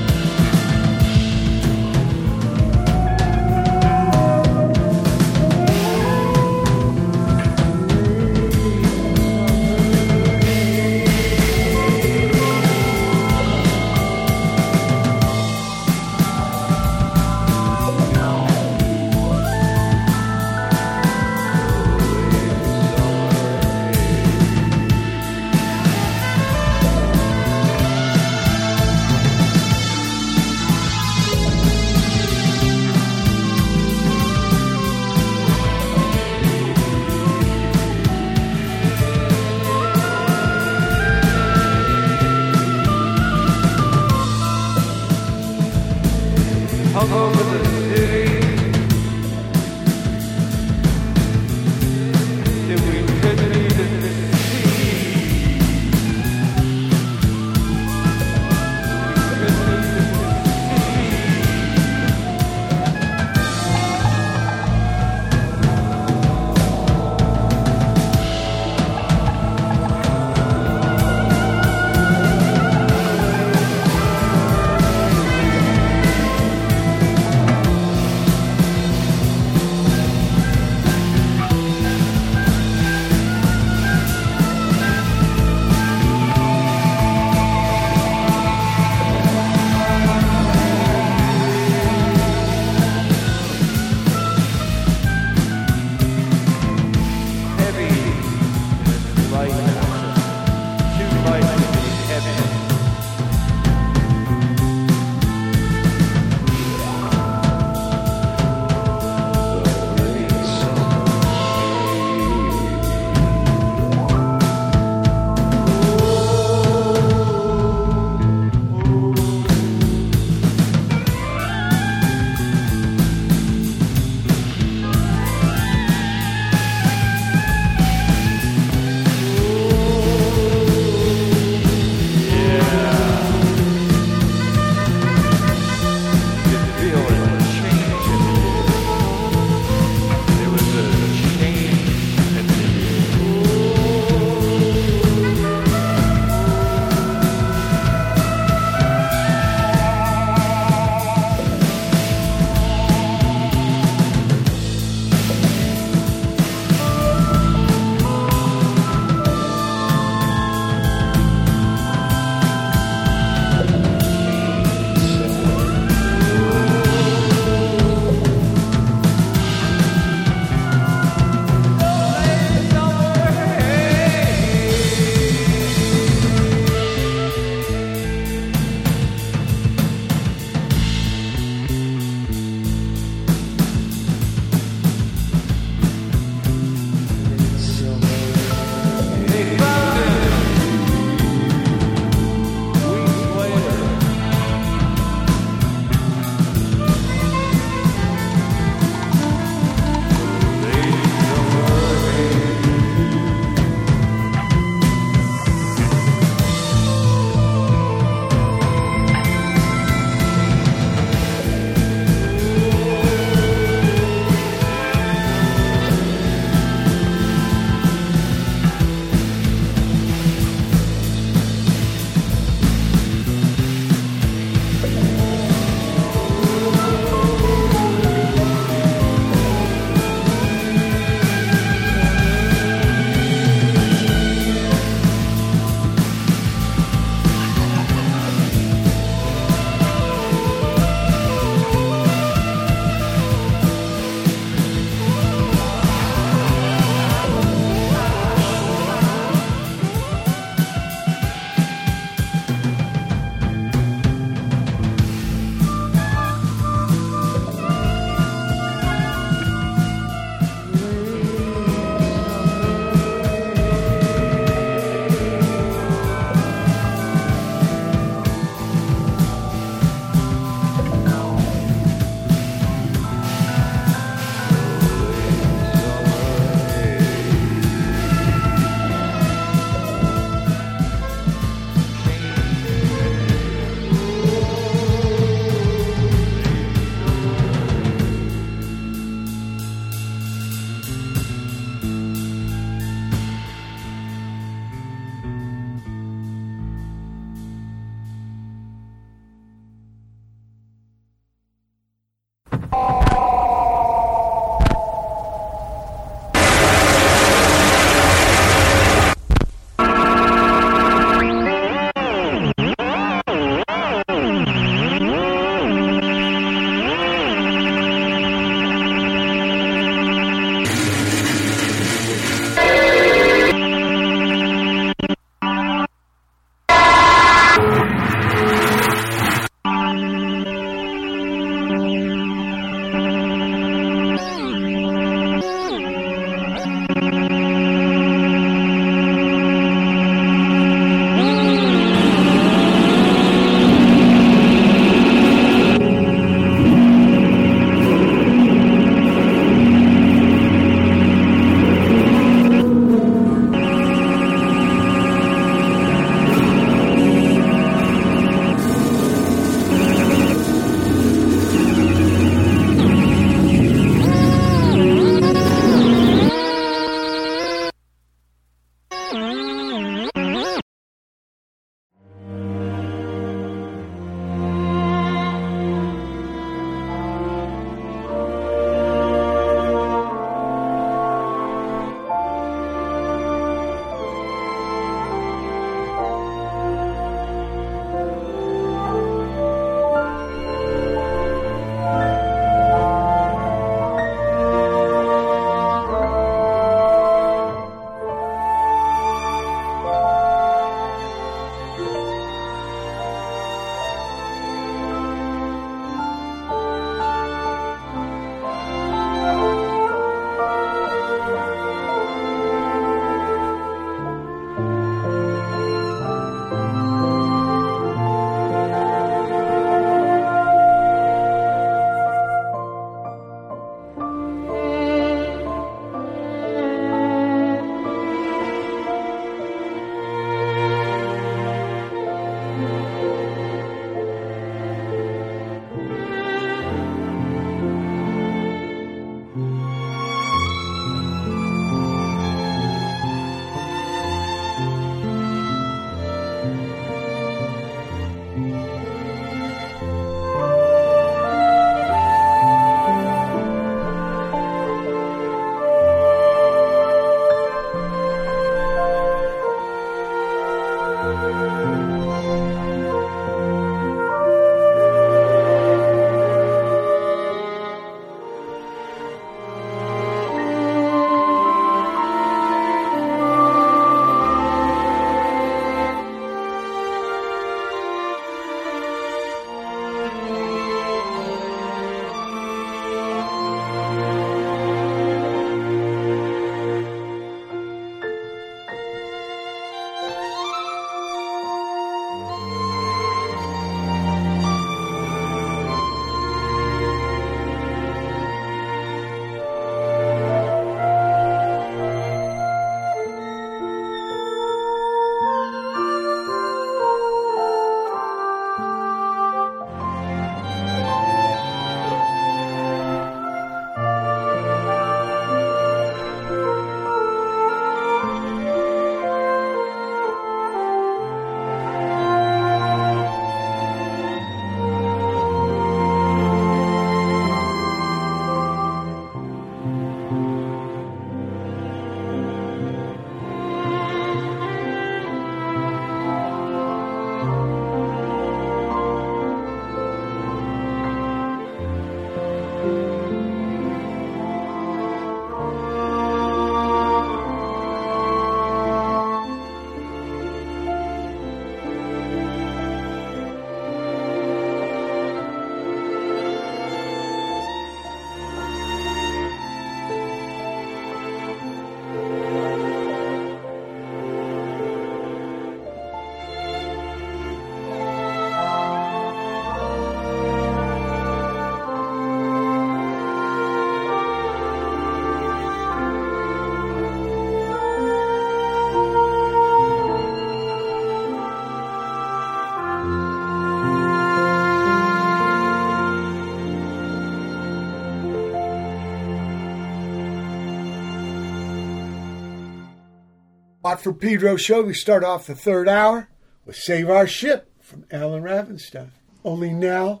For Pedro show, we start off the third hour with Save Our Ship from Allen Ravenstine. Only now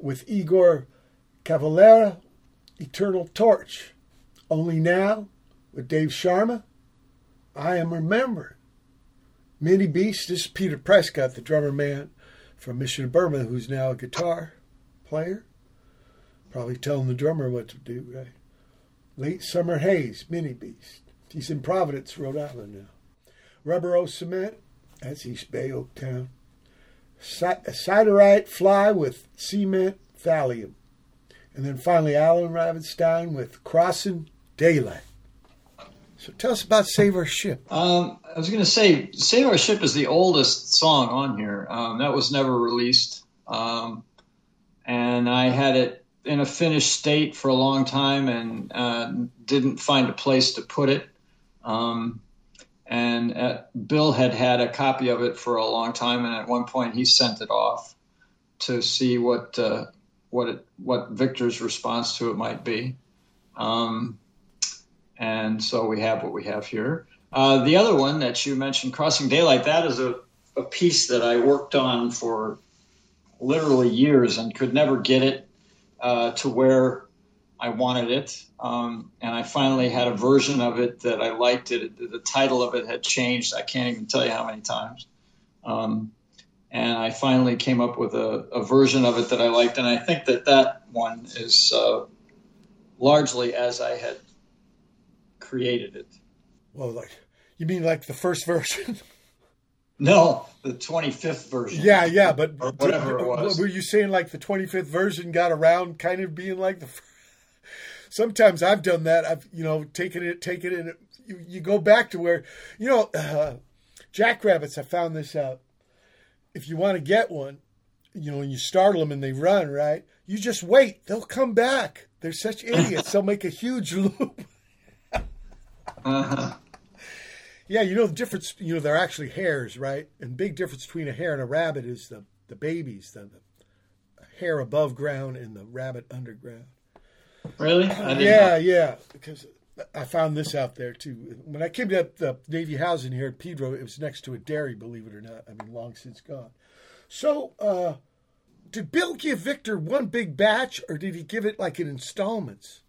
with Iggor Cavalera, Eternal Torch. Only now with Dave Sharma, I Am Remembered. Minibeast, this is Peter Prescott, the drummer man from Mission Burma, who's now a guitar player. Probably telling the drummer what to do, right? Late Summer Haze, Minibeast. He's in Providence, Rhode Island now. Rubber O Cement, that's East Bay, Oaktown. Siderite Fly with Cement Thallium. And then finally Allen Ravenstine with Crossing Daylight. So tell us about Save Our Ship. Um, I was going to say, Save Our Ship is the oldest song on here. Um, that was never released. Um, and I had it in a finished state for a long time and uh, didn't find a place to put it. Um, and uh, Bill had had a copy of it for a long time, and at one point he sent it off to see what uh, what it, what Victor's response to it might be. Um, and so we have what we have here. Uh, the other one that you mentioned, Crossing Daylight, that is a, a piece that I worked on for literally years and could never get it uh, to where I wanted it. Um, and I finally had a version of it that I liked it. The title of it had changed. I can't even tell you how many times. Um, and I finally came up with a, a, version of it that I liked. And I think that that one is uh, largely as I had created it. Well, like you mean like the first version? (laughs) no, the 25th version. Yeah, yeah, but or whatever it (laughs) was. Were you saying like the 25th version got around kind of being like the sometimes I've done that. I've you know taken it, taken it. You, you go back to where you know uh, jackrabbits. I found this out. If you want to get one, you know, and you startle them and they run, right? You just wait; they'll come back. They're such (laughs) idiots. they'll make a huge loop. uh-huh. Yeah, you know the difference. You know they're actually hares, right? And big difference between a hare and a rabbit is the the babies, the, the hare above ground and the rabbit underground. Really? yeah, know. yeah. Because I found this out there too. When I came to the Navy housing here at Pedro, it was next to a dairy. Believe it or not, I mean, long since gone. So, uh, did Bill give Victor one big batch, or did he give it like in installments?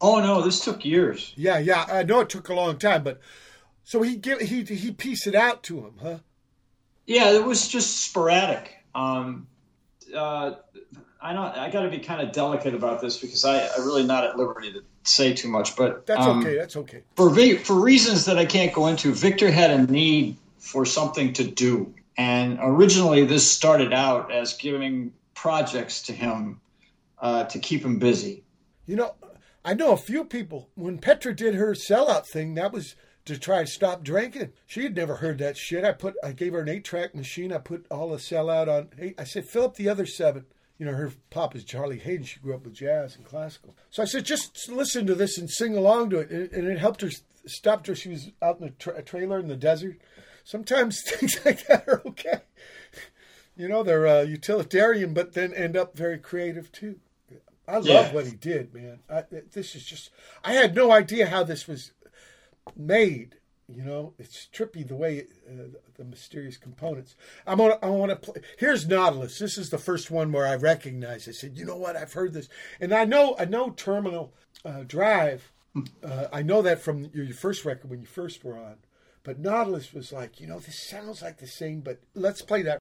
Oh no, this took years. Yeah, yeah. I know it took a long time, but so he give he he pieced it out to him, huh? Yeah, it was just sporadic. Um, uh, I know I got to be kind of delicate about this because I, I really not at liberty to say too much. But that's um, okay. That's okay. For for reasons that I can't go into, Victor had a need for something to do, and originally this started out as giving projects to him uh, to keep him busy. You know, I know a few people when Petra did her sellout thing. That was to try to stop drinking. She had never heard that shit. I put I gave her an eight track machine. I put all the sellout on. I said fill up the other seven you know, her pop is Charlie Haden. She grew up with jazz and classical. So I said, just listen to this and sing along to it. And it helped her, stopped her. She was out in a, tra- a trailer in the desert. Sometimes (laughs) things like that are okay. You know, they're uh, utilitarian, but then end up very creative too. I love yeah. what he did, man. I, this is just, I had no idea how this was made. You know, it's trippy the way uh, the mysterious components. I'm on. I want to play. Here's Nautilus. This is the first one where I recognize. I said, you know what? I've heard this, and I know. I know Terminal uh, Drive. Uh, I know that from your, your first record when you first were on. But Nautilus was like, you know, this sounds like the same. But let's play that.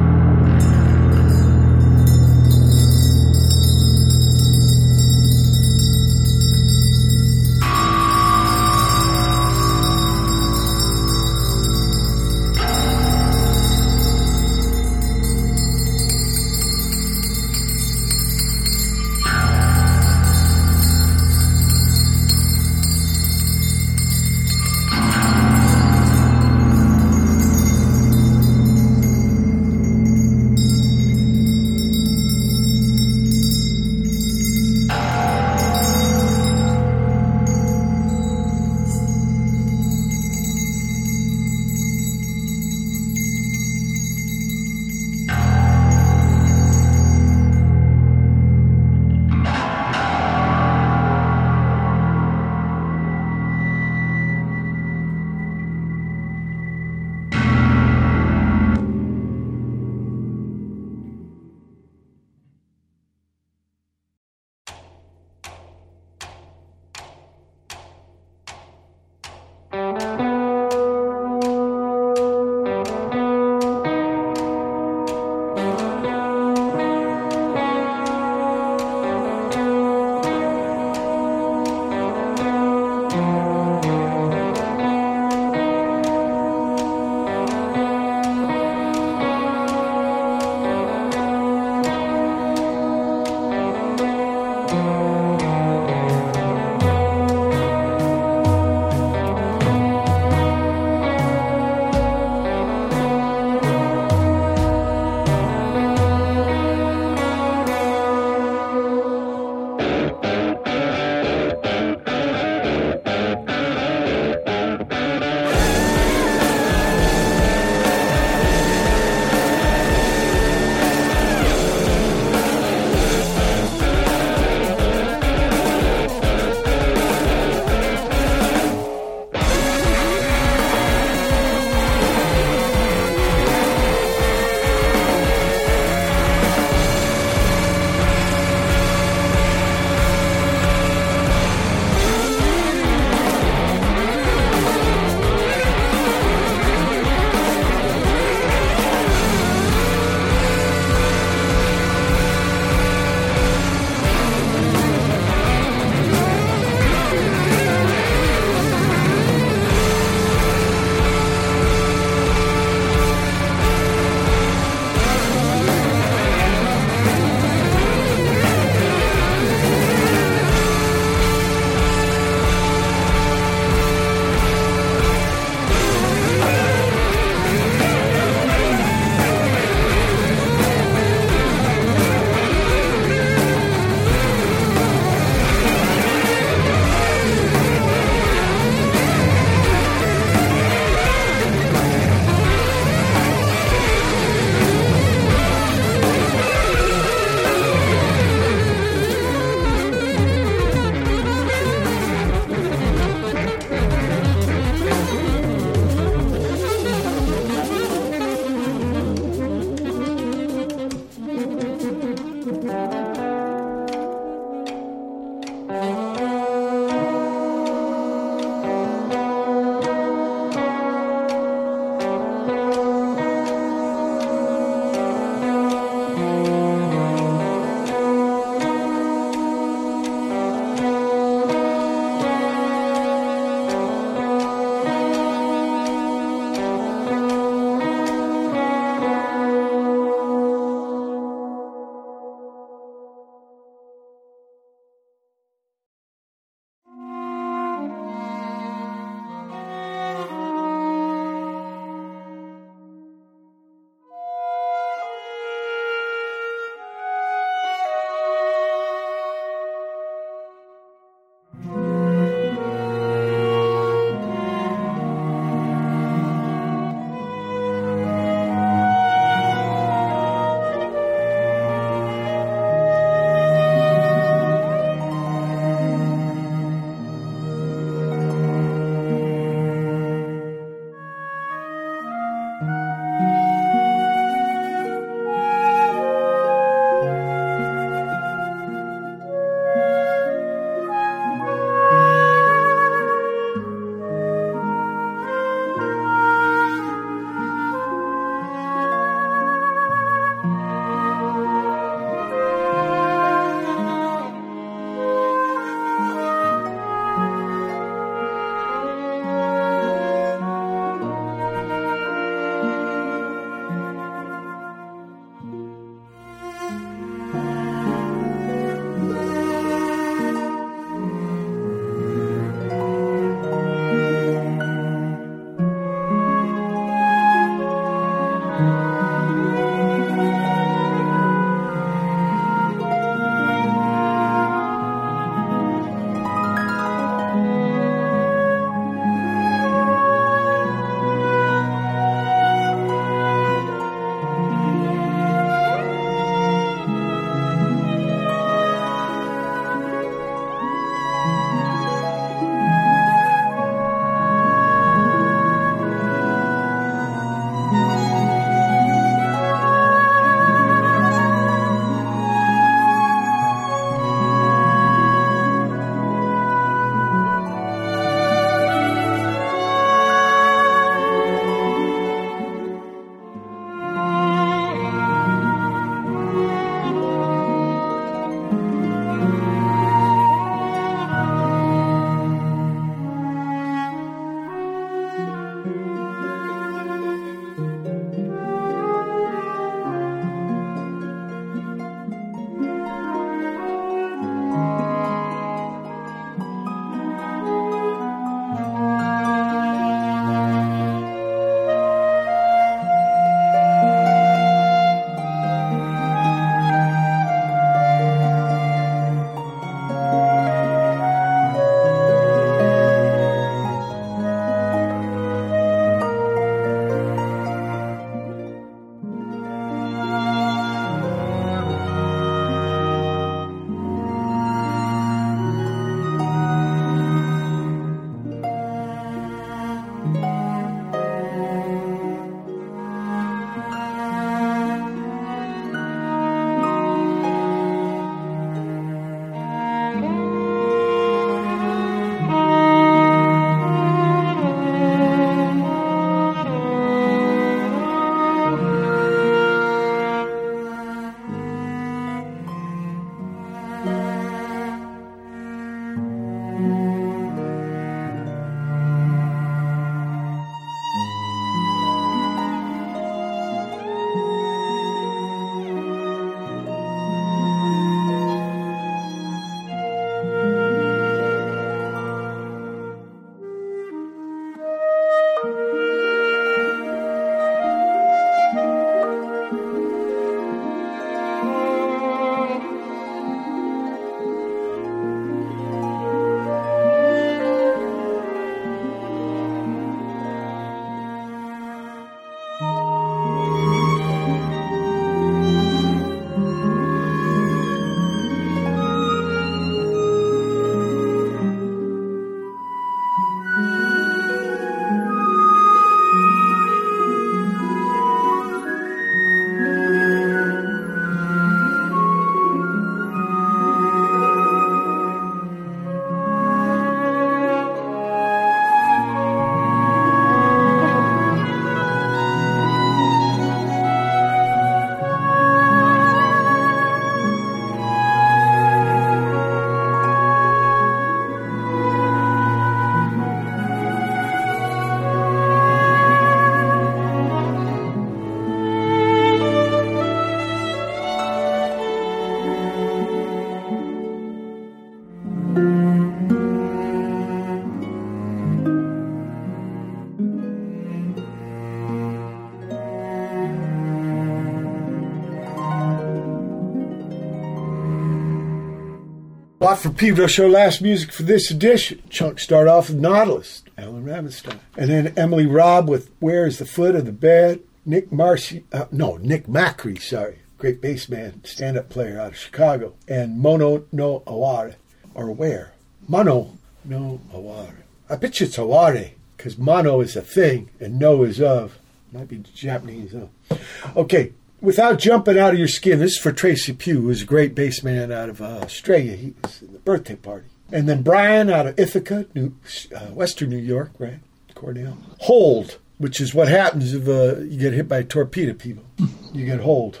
Watt for Pedro Show last music for this edition. Chunk start off with Nautilus, Allen Ravenstine. And then Emily Robb with Where is the Foot of the Bed? Nick Marcy, uh, no, Nick Macri, sorry. Great bass man, stand up player out of Chicago. And Mono no Aware, or Where? Mono no Aware. I bet you it's Aware, because mono is a thing and no is of. Might be Japanese. Huh? Okay, without jumping out of your skin, this is for Tracy Pew, who's a great bass man out of uh, Australia. He was in the birthday party. And then Brian out of Ithaca, New, uh, Western New York, right? Cornell. Wholed, which is what happens if uh, you get hit by a torpedo, people. You get hold.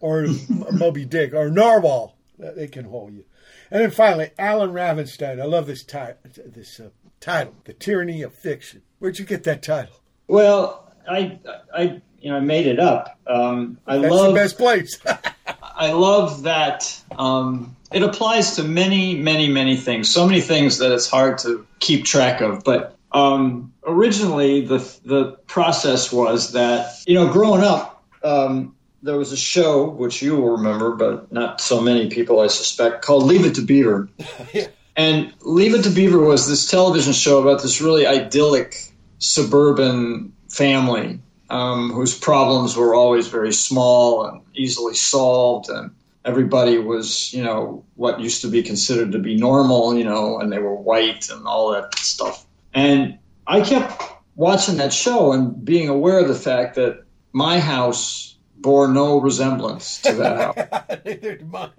Or (laughs) Moby Dick, or Narwhal. They can hold you. And then finally, Allen Ravenstine. I love this, ti- this uh, title, The Tyranny of Fiction. Where'd you get that title? Well, I, I, you know, I made it up. Um, I That's love the best place. (laughs) I love that um, it applies to many, many, many things. So many things that it's hard to keep track of. But um, originally, the the process was that you know, growing up, um, there was a show which you will remember, but not so many people, I suspect, called Leave It to Beaver. (laughs) And Leave It to Beaver was this television show about this really idyllic suburban family um, whose problems were always very small and easily solved, and everybody was, you know, what used to be considered to be normal, you know, and they were white and all that stuff. And I kept watching that show and being aware of the fact that my house bore no resemblance to that (laughs) house. Neither did mine.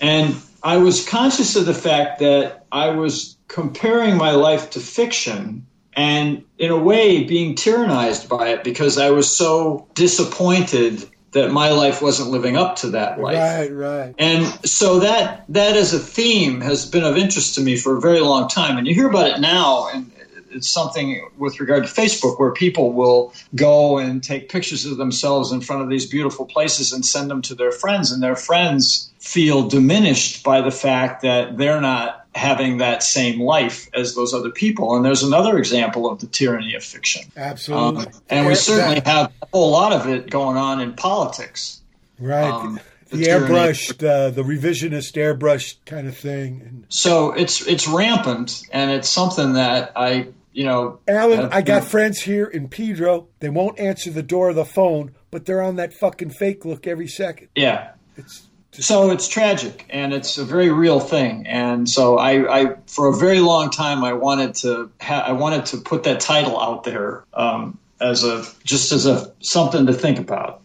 And I was conscious of the fact that I was comparing my life to fiction and, in a way, being tyrannized by it because I was so disappointed that my life wasn't living up to that life. Right, right. And so that that as a theme has been of interest to me for a very long time. And you hear about it now, and it's something with regard to Facebook where people will go and take pictures of themselves in front of these beautiful places and send them to their friends, and their friends feel diminished by the fact that they're not having that same life as those other people. And there's another example of the tyranny of fiction. Absolutely. Um, and we certainly have a whole lot of it going on in politics. Right. um, the the airbrushed, uh, the revisionist airbrushed kind of thing. So it's it's rampant, and it's something that I, you know, Allen, I got been- friends here in Pedro. They won't answer the door of the phone, but they're on that fucking fake look every second. yeah. It's So it's tragic, and it's a very real thing. And so I, I for a very long time, I wanted to, ha- I wanted to put that title out there um, as a just as a something to think about.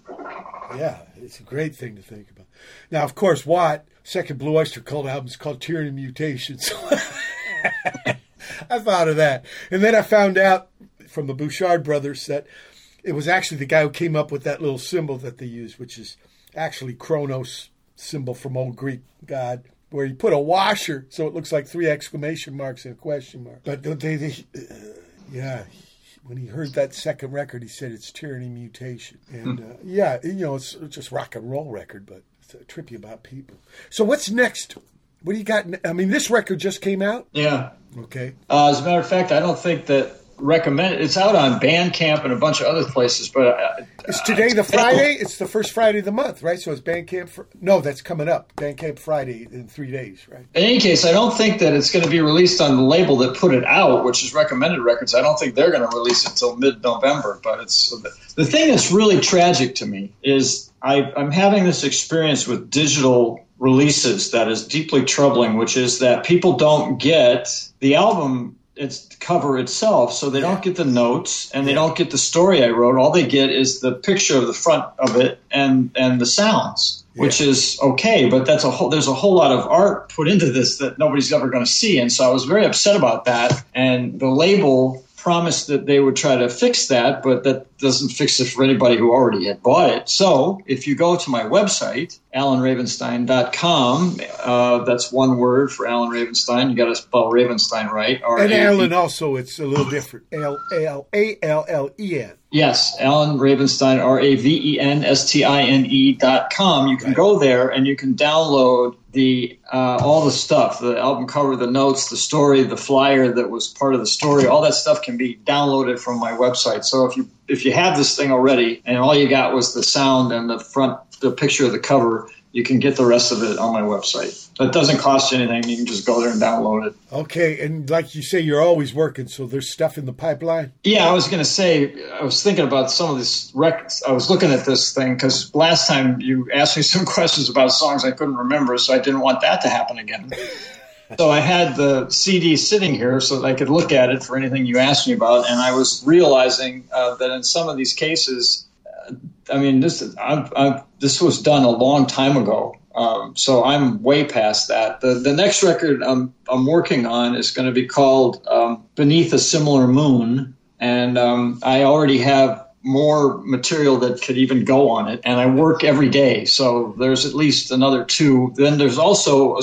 yeah, it's a great thing to think about. Now, of course, Watt second Blue Oyster Cult album is called Tyranny Mutations. (laughs) I thought of that, and then I found out from the Bouchard brothers that it was actually the guy who came up with that little symbol that they use, which is actually Kronos symbol from old Greek god, where you put a washer so it looks like three exclamation marks and a question mark. But they, they uh, yeah, when he heard that second record, he said it's Tyranny Mutation, and uh, yeah, you know, it's just rock and roll record, but it's uh, trippy about people. So what's next? What do you got? I mean, this record just came out. Yeah. Okay. Uh, as a matter of fact, I don't think that recommend it's out on Bandcamp and a bunch of other places, but uh, Is today the Friday? It's the first Friday of the month, right? So it's Bandcamp. Fr- no, that's coming up. Bandcamp Friday in three days, right? In any case, I don't think that it's going to be released on the label that put it out, which is Recommended Records. I don't think they're going to release it until mid-November. But it's the thing that's really tragic to me is I, I'm having this experience with digital releases that is deeply troubling, which is that people don't get the album its cover itself, so they don't get the notes and they don't get the story I wrote. All they get is the picture of the front of it and and the sounds, which is okay. But that's a whole. There's a whole lot of art put into this that nobody's ever going to see, and so I was very upset about that. And the label promised that they would try to fix that, but that doesn't fix it for anybody who already had bought it. So if you go to my website, allenravenstine.com, uh, that's one word for Allen Ravenstine. You got to spell Ravenstine right. And Allen also, it's a little different. L L A L L E N. Yes, Allen Ravenstine, R A V E N S T I N E dot com. You can go there and you can download the uh, all the stuff, the album cover, the notes, the story, the flyer that was part of the story. All that stuff can be downloaded from my website. So if you if you have this thing already and all you got was the sound and the front, the picture of the cover, you can get the rest of it on my website. It doesn't cost you anything. You can just go there and download it. Okay, and like you say, you're always working, so there's stuff in the pipeline. Yeah, I was going to say, I was thinking about some of these records. I was looking at this thing because last time you asked me (laughs) some questions about songs I couldn't remember, so I didn't want that to happen again. (laughs) so I had the CD sitting here so that I could look at it for anything you asked me about, and I was realizing uh, that in some of these cases, I mean, this i i this was done a long time ago. Um, so I'm way past that. The the next record I'm I'm working on is going to be called um, Beneath a Similar Moon, and um, I already have more material that could even go on it, and I work every day. So there's at least another two. Then there's also a,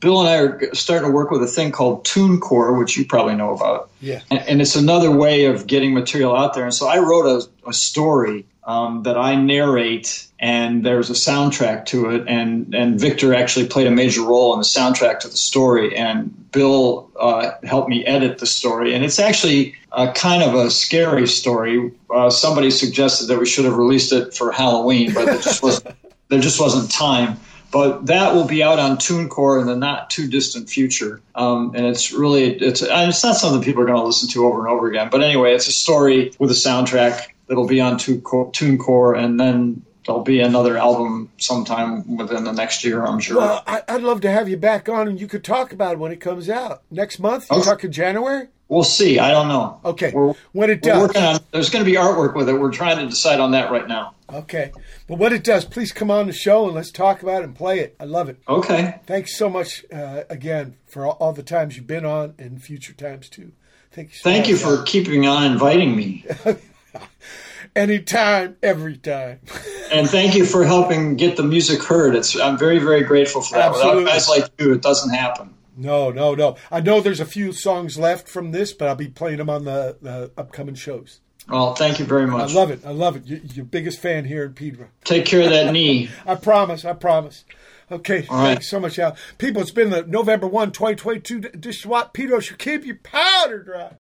Bill and I are starting to work with a thing called TuneCore, which you probably know about. Yeah, and, and it's another way of getting material out there. And so I wrote a, a story um, that I narrate, and there's a soundtrack to it. And and Victor actually played a major role in the soundtrack to the story, and Bill uh, helped me edit the story. And it's actually a kind of a scary story. Uh, somebody suggested that we should have released it for Halloween, but there just wasn't (laughs) there just wasn't time. But that will be out on TuneCore in the not too distant future, um, and it's really it's it's not something people are going to listen to over and over again. But anyway, it's a story with a soundtrack that'll be on TuneCore, and then there'll be another album sometime within the next year, I'm sure. Well, I, would love to have you back on, and you could talk about it when it comes out next month. You okay. talking January? We'll see. I don't know. Okay. We're, when it does, on, there's going to be artwork with it. We're trying to decide on that right now. Okay. But when it does, please come on the show and let's talk about it and play it. I love it. Okay. Thanks so much uh, again for all, all, the times you've been on and future times too. Thank you. So Thank you for keeping on inviting me. (laughs) (laughs) Anytime, every time. (laughs) and thank you for helping get the music heard. It's I'm very, very grateful for that. Absolutely. Without guys like you, it doesn't happen. No, no, no. I know there's a few songs left from this, but I'll be playing them on the, the upcoming shows. Well, thank you very much. I love it. I love it. You're your biggest fan here in Pedro. Take care of that knee. (laughs) I promise. I promise. Okay, All thanks right. so much, Al. People, it's been the November 1, 2022 Dish Watt Pedro should keep your powder dry.